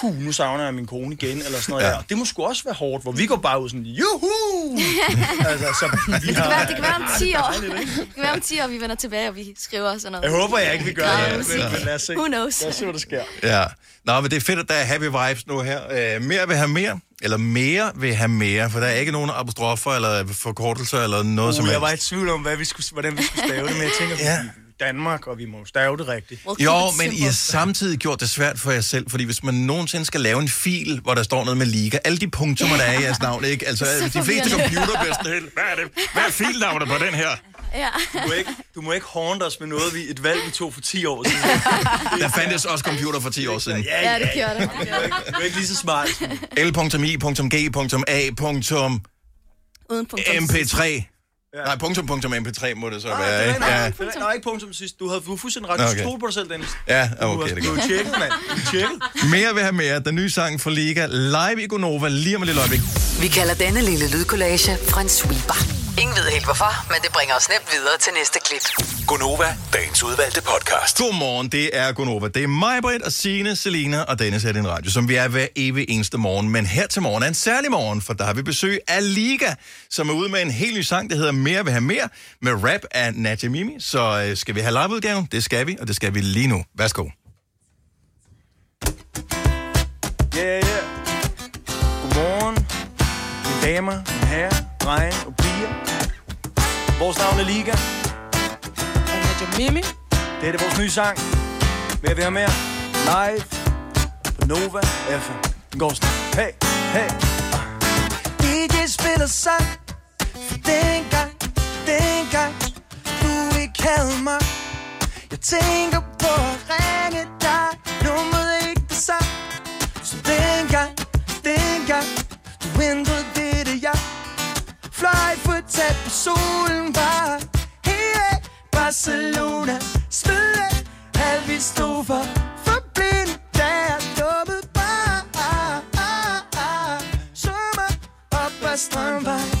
hu, nu savner jeg min kone igen, eller sådan noget Ja. der. Det må sgu også være hårdt, hvor vi går bare ud sådan, juhu! altså, så vi Det kan, har... være, det kan være om 10 år. Det kan være om 10 år, vi vender tilbage, og vi skriver sådan noget. Jeg håber, jeg ikke vil gøre det, men, men lad os se. Who knows? Lad os se, hvad der sker. Ja. Nå, men det er fedt, at der er happy vibes nu her. Øh, mere vil have mere, eller mere vil have mere, for der er ikke nogen apostrofer eller forkortelser eller noget Uh, som jeg helst. var i tvivl om, hvad vi skulle, hvordan vi skulle stave det, men jeg tænker, Ja. Danmark, og vi må stave det rigtigt. Well, jo, men I har samtidig gjort det svært for jer selv, fordi hvis man nogensinde skal lave en fil, hvor der står noget med liga, alle de punkter, der er i jeres navn, ikke? Altså, de fleste computer bliver sådan helt, hvad er det? Hvad er filnavnet på den her? Ja. Du, må ikke, du må ikke hånde os med noget, vi, et valg, vi tog for 10 år siden. Der fandtes også computer for 10 år siden. Ja, ja, ja det gjorde der. Du er ikke, lige så smart. L.mi.g.a. Uden punktum. mp3. Ja. Nej, punktum, punktum mp3 må det så nej, være, ikke? Nej, nej, nej, ikke punktum sidst. Du havde du fuldstændig ret. Du okay. stod på dig selv, Dennis. Ja, okay, det er godt. Du er tjekket, mand. Du. Mere vil have mere. Den nye sang fra Liga live i Gonova lige om lidt øjeblik. Vi kalder denne lille lydkollage Frans sweeper. Ingen ved helt hvorfor, men det bringer os nemt videre til næste klip. Gonova, dagens udvalgte podcast. Godmorgen, det er Gonova. Det er mig, Britt, og Signe, Selina og Dennis her i den radio, som vi er hver evig eneste morgen. Men her til morgen er en særlig morgen, for der har vi besøg af Liga, som er ude med en helt ny sang, der hedder Mere vil have mere, med rap af Nadia Mimi. Så øh, skal vi have liveudgaven? Det skal vi, og det skal vi lige nu. Værsgo. Yeah. Yeah. Godmorgen, mine damer, mine herrer, drenge og. Vores navn er Liga. Og Nadia Mimi. Det er det vores nye sang. Mere vi har mere. Live på Nova FM. Den går sådan. Hey, hey. DJ spiller sang. For dengang, dengang du ikke havde mig. Jeg tænker på at ringe dig. Nummeret er ikke det samme. Så dengang, dengang tæt på solen var Hey, Barcelona. Smid af alt vi stod for For blind der dummede bare. Sommer op ad strømvej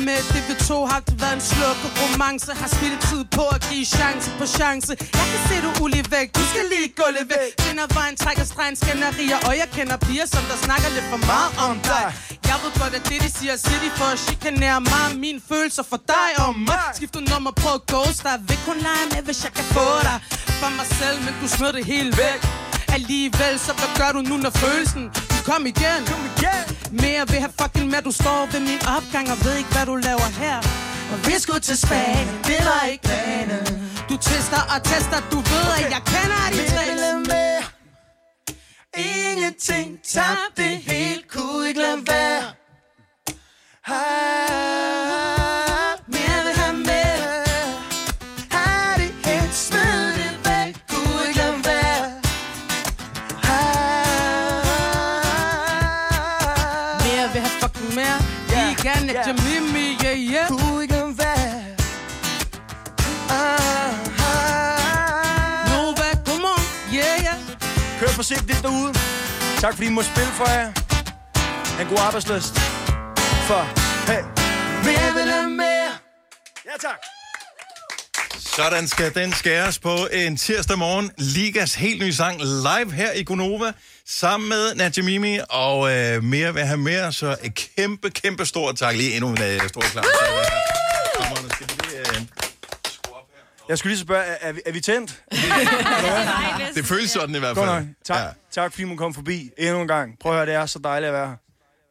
vi to har det været en slukket romance Har spillet tid på at give chance på chance. Jeg kan se du ulig væk, du skal lige gå lidt væk. Finder vejen, trækker stregen, skænderier Og jeg kender piger, som der snakker lidt for meget om dig. Jeg ved godt, at det de siger City for at chikanere mig. Mine følelser for dig og mig. Skift du nummer på ghost dig. Vil kun lege med, hvis jeg kan få dig. For mig selv, men du smed det helt væk. Alligevel, så hvad gør du nu, når følelsen? Du kom igen, kom igen Mere vil have fucking med, du står ved min opgang Og ved ikke, hvad du laver her. Og vi skulle til Spanien, det var ikke planen Du tester og tester, du ved, at jeg kender de tricks Ingenting. Tabte helt Kunne ikke lade være forsigtigt derude. Tak fordi I må spille for jer. En god arbejdsløst. For hey. Mere vil have mere. Ja, tak. Sådan skal den skæres på en tirsdag morgen. Ligas helt nye sang live her i Gonova, sammen med Nadia Mimi, og øh, mere vil have mere, så et kæmpe, kæmpe stort tak. Lige endnu en øh, stor klar. Jeg skulle lige så spørge, er, er, vi, tændt? Det føles sådan i hvert Godt fald. Tak, ja. tak fordi man kom forbi endnu en gang. Prøv at høre, det er så dejligt at være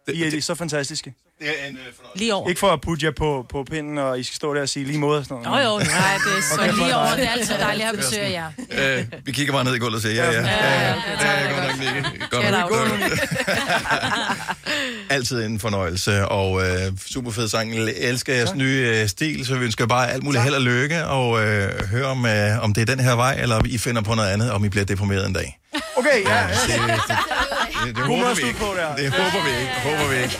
her. I er det, så fantastiske. Det er en, uh, Lige over. Ikke for at putte jer på, på pinden, og I skal stå der og sige lige måde og sådan noget. Jo, jo, nej, det er så Okay, lige over. Det er altid dejligt at have besøg af jer. Øh, vi kigger bare ned i gulvet og siger, ja, ja. ja, ja, ja, ja, godt. Altid en fornøjelse, og øh, super fed sang. Jeg elsker jeres nye øh, stil, så vi ønsker bare alt muligt held og lykke, og øh, høre om, øh, om det er den her vej, eller om I finder på noget andet, om I bliver deprimeret en dag. Okay, ja. Ja, det, det, det, det håber vi ikke. Det håber vi ikke. Håber vi ikke.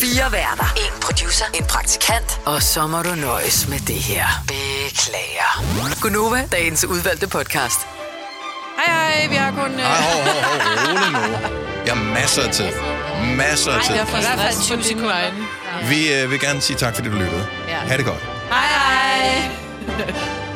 Fire værter. En producer. En praktikant. Og så må du nøjes med det her. Beklager. Gunova, dagens udvalgte podcast. Hej, hej, vi har kun... Øh... Ej, hov, hov, hov, rolig nu. Jeg har masser af tid. Masser af tid. jeg får i hvert fald 20 sekunder. Vi øh, vil gerne sige tak, fordi du lyttede. Ja. Ha' det godt. Hej, hej.